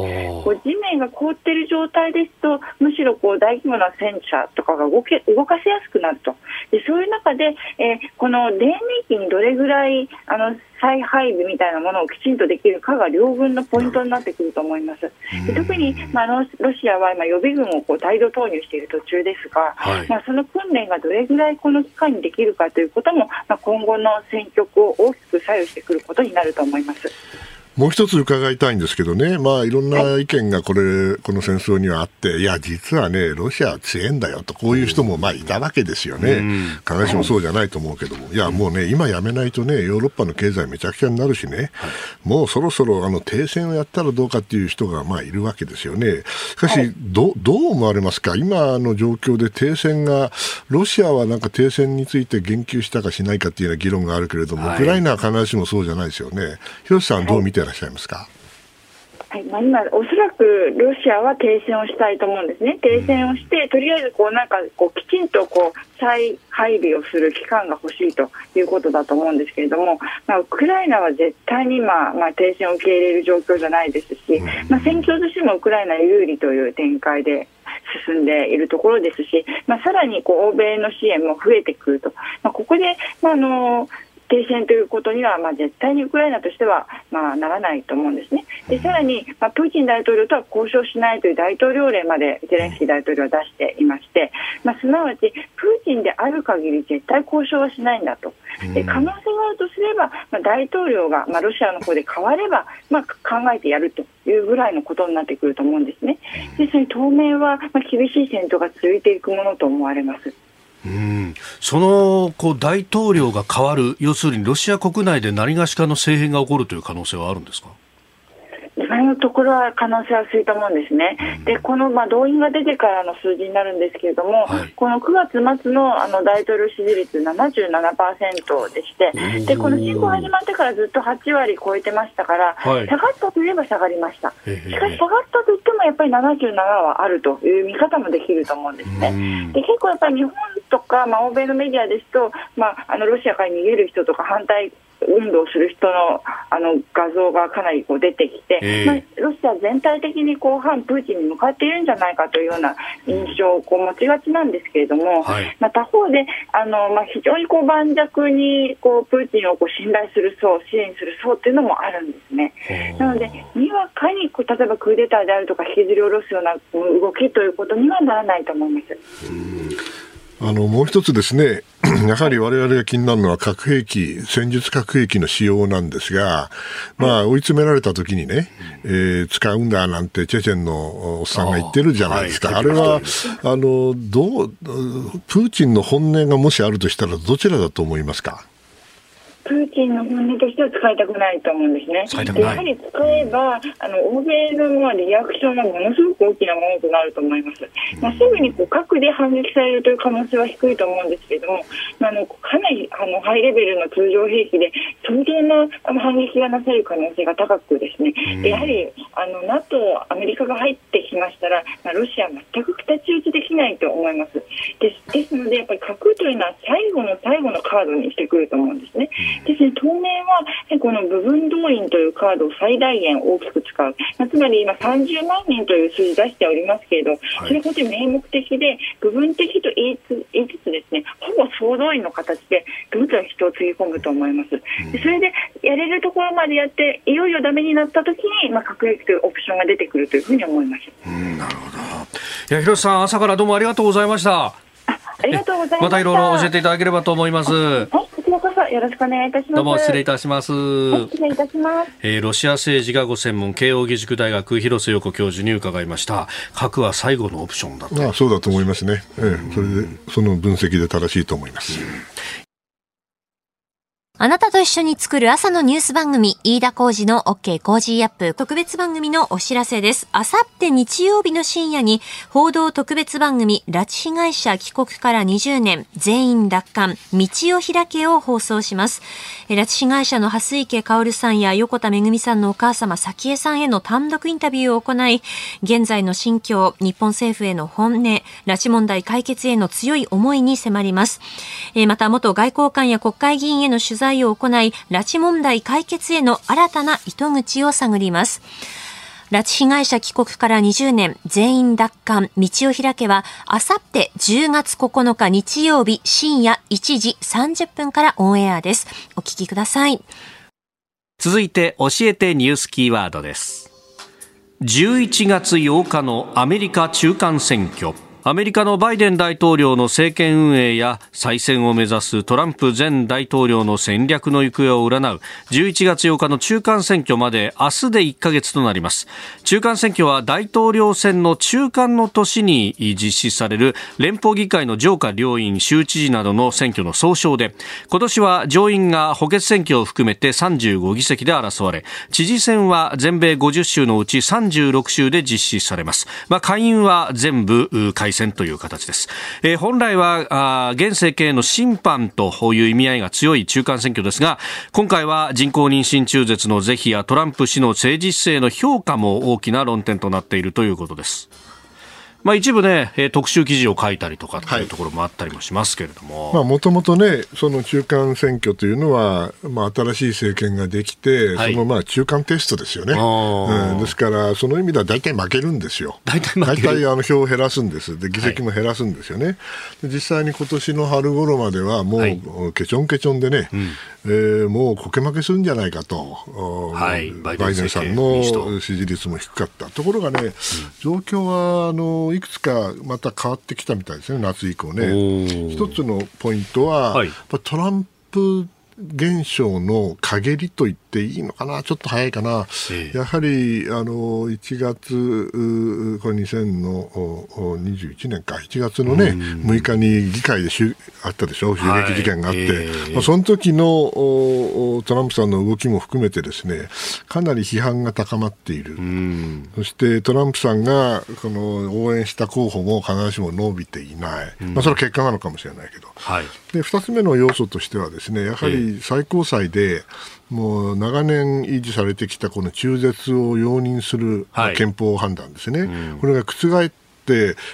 こう地面が凍っている状態ですと、むしろこう大規模な戦車とかが動け動かしやすくなると、でそういう中で、えー、この黎明期にどれぐらいあの再配備みたいなものをきちんとできるかが両軍のポイントになってくると思います。で特に、まあ、ロシアは今、予備軍をこう大量投入している途中ですが、はい、まあ、その訓練がどれぐらいこの期間にできるかということも、まあ、今後の戦局を大きく左右してくることになると思います。もう一つ伺いたいんですけどね、まあ、いろんな意見がこれ、この戦争にはあって、いや、実はね、ロシアは強いんだよと、こういう人もまあいたわけですよね、必ずしもそうじゃないと思うけども、いや、もうね、今やめないとね、ヨーロッパの経済めちゃくちゃになるしね、もうそろそろあの停戦をやったらどうかっていう人がまあいるわけですよね。しかし、どどう思われますか、今の状況で停戦が、ロシアはなんか停戦について言及したかしないかっていうような議論があるけれども、ウクライナは必ずしもそうじゃないですよね。広瀬さん、どう見てらっしゃいますか？はいまあ、今、おそらくロシアは停戦をしたいと思うんですね、停戦をして、とりあえずこうなんかこうきちんとこう再配備をする期間が欲しいということだと思うんですけれども、まあ、ウクライナは絶対に、まあまあ、停戦を受け入れる状況じゃないですし、まあ、戦況としてもウクライナ有利という展開で進んでいるところですし、まあ、さらにこう欧米の支援も増えてくると、まあ、ここで、まあ、あの停戦ということには、まあ、絶対にウクライナとしては、まあ、ならないと思うんですね。でさらに、まあ、プーチン大統領とは交渉しないという大統領令までゼレンスキー大統領は出していまして、まあ、すなわちプーチンである限り絶対交渉はしないんだと。で可能性があるとすれば、まあ、大統領が、まあ、ロシアの方で変われば、まあ、考えてやるというぐらいのことになってくると思うんですね。ですので当面は、まあ、厳しい戦闘が続いていくものと思われます。うんそのこう大統領が変わる、要するにロシア国内で何がしかの政変が起こるという可能性はあるんですか？のところは可能性は薄いと思うんですね、うん、でこのまあ動員が出てからの数字になるんですけれども、はい、この9月末のあの大統領支持率77%でして、でこの侵攻始まってからずっと8割超えてましたから、はい、下がったといえば下がりました、しかし下がったといってもやっぱり77はあるという見方もできると思うんですね。で結構やっぱり日本とか、まあ、欧米のメディアですと、まあ、あのロシアから逃げる人とか反対運動する人のあの画像がかなりこう出てきて、えー、まあ、ロシア全体的にこう反プーチンに向かっているんじゃないかというような印象をこう持ちがちなんですけれども、はい、まあ、他方であの、まあ、非常にこう盤石にこうプーチンをこう信頼する層、支援する層っていうのもあるんですね。なので、にわかにこう例えばクーデターであるとか、引きずり下ろすような動きということにはならないと思います。あのもう一つですね、(clears throat) やはり我々が気になるのは核兵器、戦術核兵器の使用なんですが、まあ、追い詰められた時にね、えー、使うんだなんてチェチェンのおっさんが言ってるじゃないですか。あ,、れは、あの、どう、プーチンの本音がもしあるとしたらどちらだと思いますか？プーチンの本音としては使いたくないと思うんですね。やはり使えば、あの欧米のリアクションはものすごく大きなものとなると思います。まあ、すぐにこう核で反撃されるという可能性は低いと思うんですけれども、まあ、あのかなりあのハイレベルの通常兵器で相当なあの反撃がなされる可能性が高くですね、でやはりあの NATO、アメリカが入ってきましたら、まあ、ロシアは全く太刀打ちできないと思います。ですですので、やっぱり核というのは最後の最後のカードにしてくると思うんですね。ですね、当面はこの部分動員というカードを最大限大きく使う、まあ、つまり今30万人という数字出しておりますけれど、それほど名目的で部分的と言いつ言いつつですね、ほぼ総動員の形でどんどん人をつぎ込むと思います。でそれでやれるところまでやって、いよいよダメになった時に、まあ、核兵器というオプションが出てくるというふうに思います。うんなるほど。いや、広瀬さん、朝からどうもありがとうございました。ありがとうございままたいろいろ教えていただければと思います。はい、こちらこそよろしくお願いいたします。どうも失礼いたします。はい、失礼いたします。えー、ロシア政治がご専門、慶應義塾大学広瀬陽子教授に伺いました。核は最後のオプションだと。あそうだと思いますね。ええ、それで、その分析で正しいと思います。あなたと一緒に作る朝のニュース番組、飯田浩二の OK コージーアップ特別番組のお知らせです。あさって日曜日の深夜に報道特別番組、拉致被害者帰国から20年、全員奪還、道を開けを放送します。拉致被害者の蓮池薫さんや横田めぐみさんのお母様、早紀江さんへの単独インタビューを行い、現在の心境、日本政府への本音、拉致問題解決への強い思いに迫ります。また、元外交官や国会議員への取材材を行い、拉致問題解決への新たな糸口を探ります。拉致被害者帰国から20年、全員奪還、道を開けは、あさって10月9日日曜日深夜1時30分からオンエアです。お聞きください。続いて、教えてニュースキーワードです。11月8日のアメリカ中間選挙。アメリカのバイデン大統領の政権運営や再選を目指すトランプ前大統領の戦略の行方を占う11月8日の中間選挙まで明日で1ヶ月となります。中間選挙は大統領選の中間の年に実施される連邦議会の上下両院州知事などの選挙の総称で今年は上院が補欠選挙を含めて35議席で争われ知事選は全米50州のうち36州で実施されます、まあ、下院は全部改選。という形です。えー、本来はあ現政権への審判という意味合いが強い中間選挙ですが、今回は人工妊娠中絶の是非やトランプ氏の政治姿勢の評価も大きな論点となっているということです。まあ、一部ね、えー、特集記事を書いたりとかっていうところもあったりもしますけれども。もともとね、その中間選挙というのは、まあ、新しい政権ができて、はい、そのまあ中間テストですよね。うん、ですから、その意味では大体負けるんですよ。大体大体あの票を減らすんです。で、議席も減らすんですよね。はい、実際に今年の春頃までは、もう、ケチョンケチョンでね、うんえー、もうこけ負けするんじゃないかと、はい、バイデンさんの支持率も低かった、ところがね、うん、状況はあのいくつかまた変わってきたみたいですね、夏以降ね。一つのポイントは、はい、トランプ現象の陰りと言っていいのかな、ちょっと早いかな、ええ、やはりあの1月、これ2021年か、1月のね、6日に議会でしゅあったでしょ、襲撃事件があって、はいえ。ー、まあ、その時のトランプさんの動きも含めて、ですねかなり批判が高まっている、そしてトランプさんがこの応援した候補も必ずしも伸びていない、まあ、それは結果なのかもしれないけど、はい、で2つ目の要素としては、ですねやはり最高裁で、もう長年維持されてきたこの中絶を容認する憲法判断ですね、はいうん、これが覆って、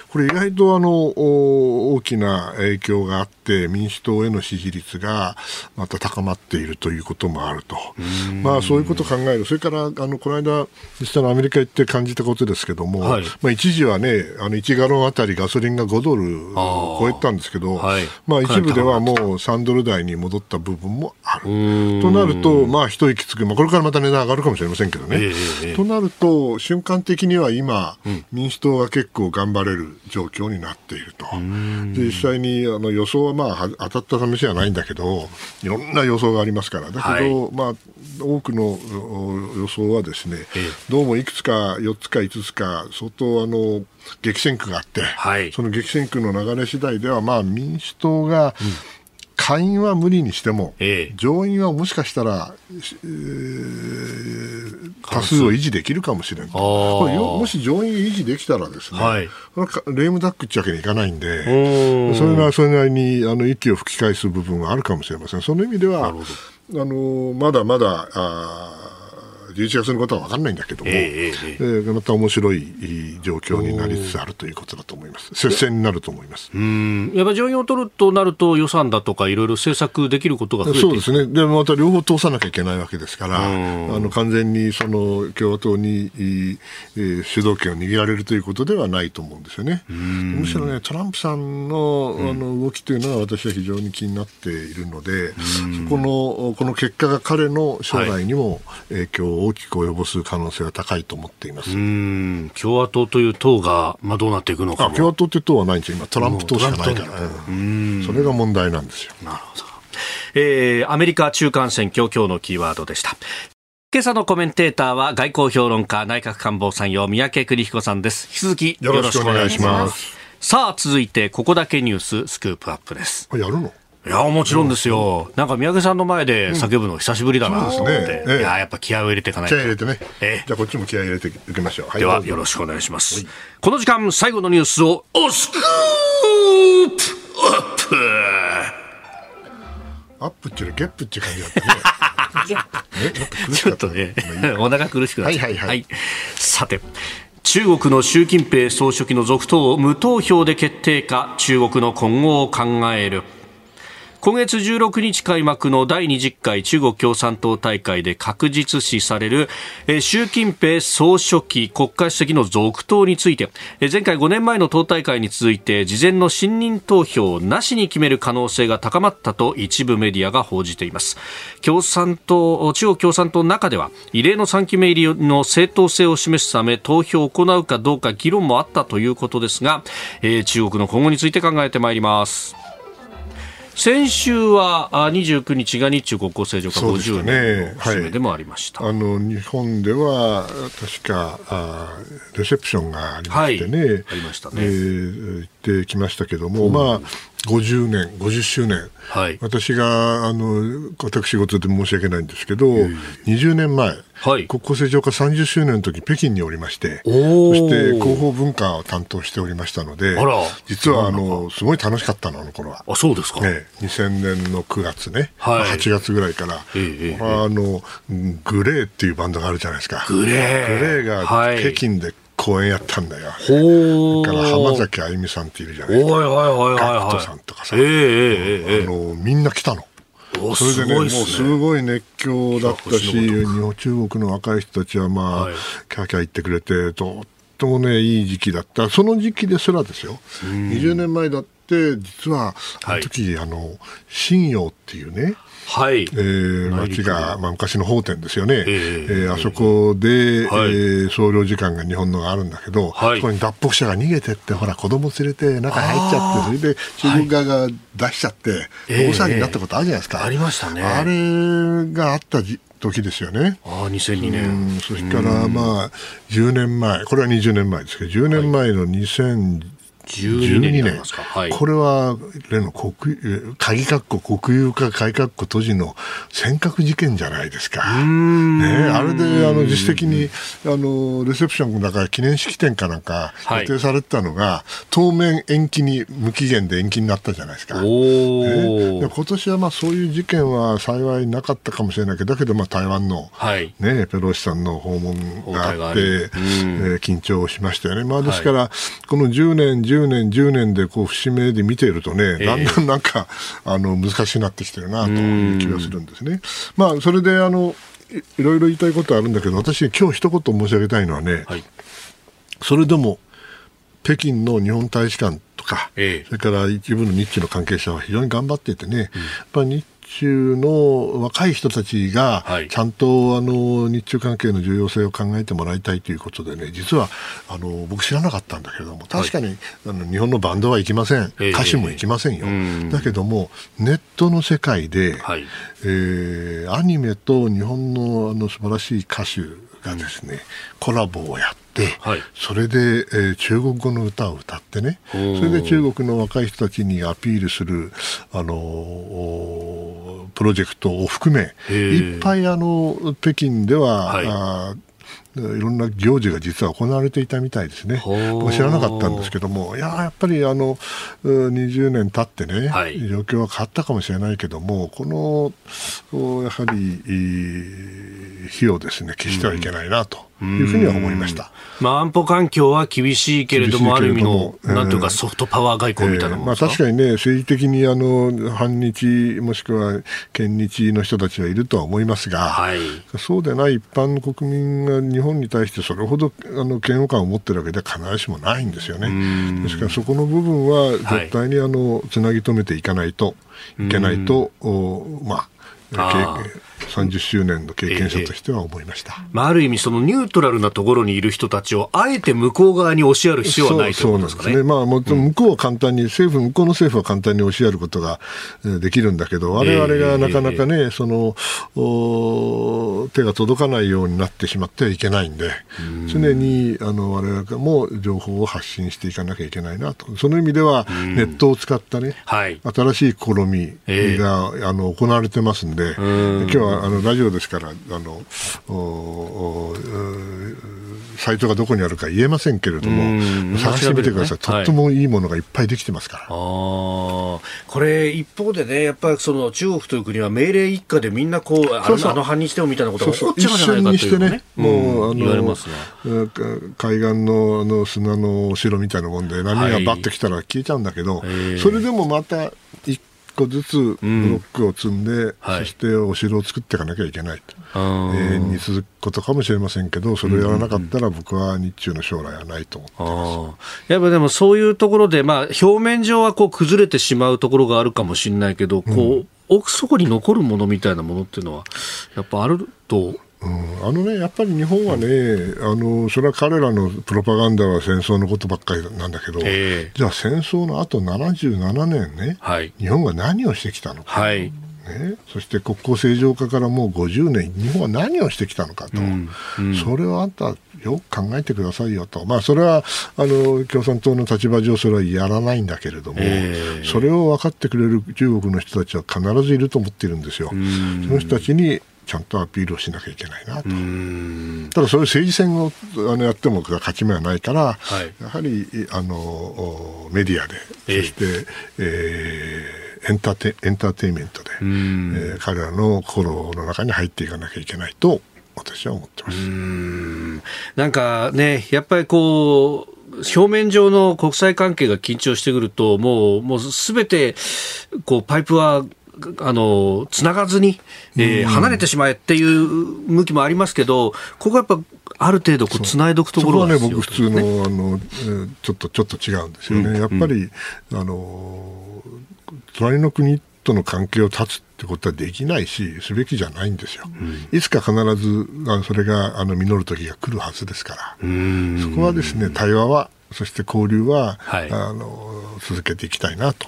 これ意外とあの大きな影響があって、民主党への支持率がまた高まっているということもあると、まあ、そういうことを考える、それからあのこの間、実際のアメリカ行って感じたことですけども、はい、まあ、一時はね、あの1ガロンあたりガソリンが5ドルを超えたんですけど、はい、まあ、一部ではもう3ドル台に戻った部分もある。となると、まあ、一息つく、まあ、これからまた値段上がるかもしれませんけどね。えー、となると、瞬間的には今、うん、民主党が結構頑張れる状況になっていると。実際にあの予想はまあ当たった試しじゃないんだけどいろんな予想がありますから。だけど、はい、まあ、多くの予想はですね、ええ、どうもいくつか4つか5つか相当あの激戦区があって、はい、その激戦区の流れ次第ではまあ民主党が、うん下院は無理にしても、ええ、上院はもしかしたら、えー、多数を維持できるかもしれないこれもし上院維持できたらですね、はい、レームダックってわけにいかないんでそれがそれなりにあの息を吹き返す部分はあるかもしれません。その意味ではあのまだまだあ11月のことは分かんないんだけども、えー、えー、また面白い状況になりつつあるということだと思います、接戦になると思います。うん。やっぱ上院を取るとなると、予算だとか、いろいろ政策できることがそうですね、でまた両方通さなきゃいけないわけですから、あの完全にその共和党に、えー、主導権を握られるということではないと思うんですよね。むしろね、トランプさんのあの動きというのは、私は非常に気になっているので、そこのこの結果が彼の将来にも影響を大きく及ぼす可能性は高いと思っています。共和党という党が、まあ、どうなっていくのか共和党という党はないんです。よ、今、トランプ党しかないから、ね、それが問題なんですよ。なるほど。えー、アメリカ中間選挙、今日のキーワードでした。今朝のコメンテーターは外交評論家内閣官房参与三宅邦彦さんです。引き続きよろしくお願いします。さあ続いてここだけニューススクープアップです。やるの？いやもちろんですよ、なんか三宅さんの前で叫ぶの久しぶりだなと思って、うんね、いややっぱ気合を入れていかないと。気合入れてね、えじゃあこっちも気合入れていきましょう、はい、ではよろしくお願いします、はい、この時間最後のニュースをおスクープアップ。アップっていうよりゲップっていう感じだったね。(laughs) ちょっとね、お腹苦しくなっちゃう。はいはいはい。はい、さて、中国の習近平総書記の続投を無投票で決定か、中国の今後を考える。今月16日開幕の第20回中国共産党大会で確実視される習近平総書記国家主席の続投について前回5年前の党大会に続いて事前の信任投票なしに決める可能性が高まったと一部メディアが報じています。共産党中国共産党の中では異例の3期目入りの正当性を示すため投票を行うかどうか議論もあったということですが中国の今後について考えてまいります。先週は29日が日中国交正常化50年の節目でもありました、ねはい、あの日本では確かあレセプションがありましてね、はい、ありましたね、えー、行ってきましたけども、うん、まあ50年、50周年、はい、私があの私事で申し訳ないんですけど、20年前、はい、国交正常化30周年の時北京におりまして、そして広報文化を担当しておりましたので、実はあのすごい楽しかったの、あの頃は。あそうですか、ね、2000年の9月ね、はい、8月ぐらいから、えー、あのグレーっていうバンドがあるじゃないですか。グレー。グレーが北京で公演やったんだよ。ほだから浜崎あゆみさんっているじゃないですか。はいはいはいはい、ガクトさんとかさ、えーえー、あのみんな来たの。それでね、もうすごい熱狂だったし、中国の若い人たちはまあ、はい、キャーキャー言ってくれて、とってもね、いい時期だった。その時期ですらですよ。20年前だって、実は、あの時、はい、あの、信用っていうね、はい、えー、町が、まあ、昔の法典ですよね、えー、えー、あそこで、はい、えー、総領事館が日本のがあるんだけど、はい、そこに脱北者が逃げてって、ほら、子供連れて中に入っちゃって、それで中国側が出しちゃって、大騒ぎになったことあるじゃないですか。ありましたね。あれがあったじ時ですよね。ああ、2002年。そしたら、まあ、10年前、これは20年前ですけど、10年前の2010 12年。年、はい、これは例の国鍵括弧国有化改革閉じの尖閣事件じゃないですか、ね、あれであの自主的にあのレセプションだから記念式典かなんか予定されてたのが、はい、当面延期に無期限で延期になったじゃないですか、ね、今年はまあそういう事件は幸いなかったかもしれないけどだけどまあ台湾の、はい、ね、ペロシさんの訪問があって、えー、緊張しましたよね、まあ、ですから、この10年10年、10年でこう節目で見ているとね、だんだん (laughs) なんか、あの難しくなってきてるなという気がするんですね。まあ、それであのいろいろ言いたいことはあるんだけど、私、今日一言申し上げたいのはね、はい、それでも北京の日本大使館とか、ええ、それから一部の日中の関係者は非常に頑張っていてね、うん、やっぱ日中の若い人たちが、ちゃんとあの日中関係の重要性を考えてもらいたいということでね、実はあの僕知らなかったんだけれども、確かに、はい、あの日本のバンドは行きません、歌手も行きませんよ。だけども、ネットの世界で、はい、えー、アニメと日本のあの素晴らしい歌手がですね、コラボをやって、はい、それで、えー、中国語の歌を歌ってね、それで中国の若い人たちにアピールする、あのプロジェクトを含め、いっぱいあの北京では、はい、あいろんな行事が実は行われていたみたいですね、知らなかったんですけども、いややっぱりあの20年経ってね、はい、状況は変わったかもしれないけども、このやはり火をですね消してはいけないなと。いうふうには思いました。まあ、安保環境は厳しいけれども、ある意味の、なんというか、ソフトパワー外交みたいなもの、えー、まあ、確かにね、政治的にあの反日、もしくは県日の人たちはいるとは思いますが、はい、そうでない一般の国民が日本に対してそれほどあの嫌悪感を持ってるわけでは必ずしもないんですよね。ですから、そこの部分は絶対にあの、つなぎ止めていかないといけないと、はい、まあ、30周年の経験者としては思いました、えまあ、ある意味、そのニュートラルなところにいる人たちをあえて向こう側に押しやる必要はないということですかね。そうなんですね、まあ、向こうは簡単に、政府、向こうの政府は簡単に押しやることができるんだけど、我々がなかなかね、えその手が届かないようになってしまってはいけないんで、ん。常にあの我々も情報を発信していかなきゃいけないなと、その意味では、ネットを使ったね、はい、新しい試みが、え。あの行われてますんで、今日はあのラジオですからあのサイトがどこにあるか言えませんけれども探してみてください、ね、とってもいいものがいっぱいできてますから、はい、これ一方でねやっぱりその中国という国は命令一家でみんなこうあの犯人してもみたいなことが起こっちゃうんじゃないかというね。ね、もうあの海岸のあの砂のお城みたいなもんで波がバッと来たら消えちゃうんだけど、はい、それでもまた一個ずつブロックを積んで、うん、そしてお城を作っていかなきゃいけないと、はい、永遠に続くことかもしれませんけどそれをやらなかったら僕は日中の将来はないと思ってます、やっぱでもそういうところで、まあ、表面上はこう崩れてしまうところがあるかもしれないけど、こう、うん、奥底に残るものみたいなものっていうのはやっぱあるとうん、あのね、やっぱり日本はね、あの、それは彼らのプロパガンダは戦争のことばっかりなんだけど、えー、じゃあ戦争の後77年ね、はい、日本が何をしてきたのか。はい。ね、そして国交正常化からもう50年、日本は何をしてきたのかと、うん。うん、それをあんた、よく考えてくださいよと、まあ、それはあの共産党の立場上、それはやらないんだけれども、えー、それを分かってくれる中国の人たちは必ずいると思っているんですよ。その人たちにちゃんとアピールをしなきゃいけないなと。ただそういう政治戦をあのやっても勝ち目はないから、はい、やはりあのメディアで、そして、えー、エンターテエンターテインメントで、えー、彼らの心の中に入っていかなきゃいけないと私は思ってます。なんかね、やっぱりこう、表面上の国際関係が緊張してくると、もう、もうすべて、こう、パイプはあの、つながずに、えー、離れてしまえっていう向きもありますけど、ここはやっぱ、ある程度こう、つないどくところはね、僕普通の、あの、ちょっと、ちょっと違うんですよね。うん、やっぱり、うん、あの、隣の国との関係を断つってことはできないし、すべきじゃないんですよ。うん、いつか必ず、あのそれが、あの、実る時が来るはずですから、そこはですね、対話は、そして交流は、はい、あの、続けていきたいなと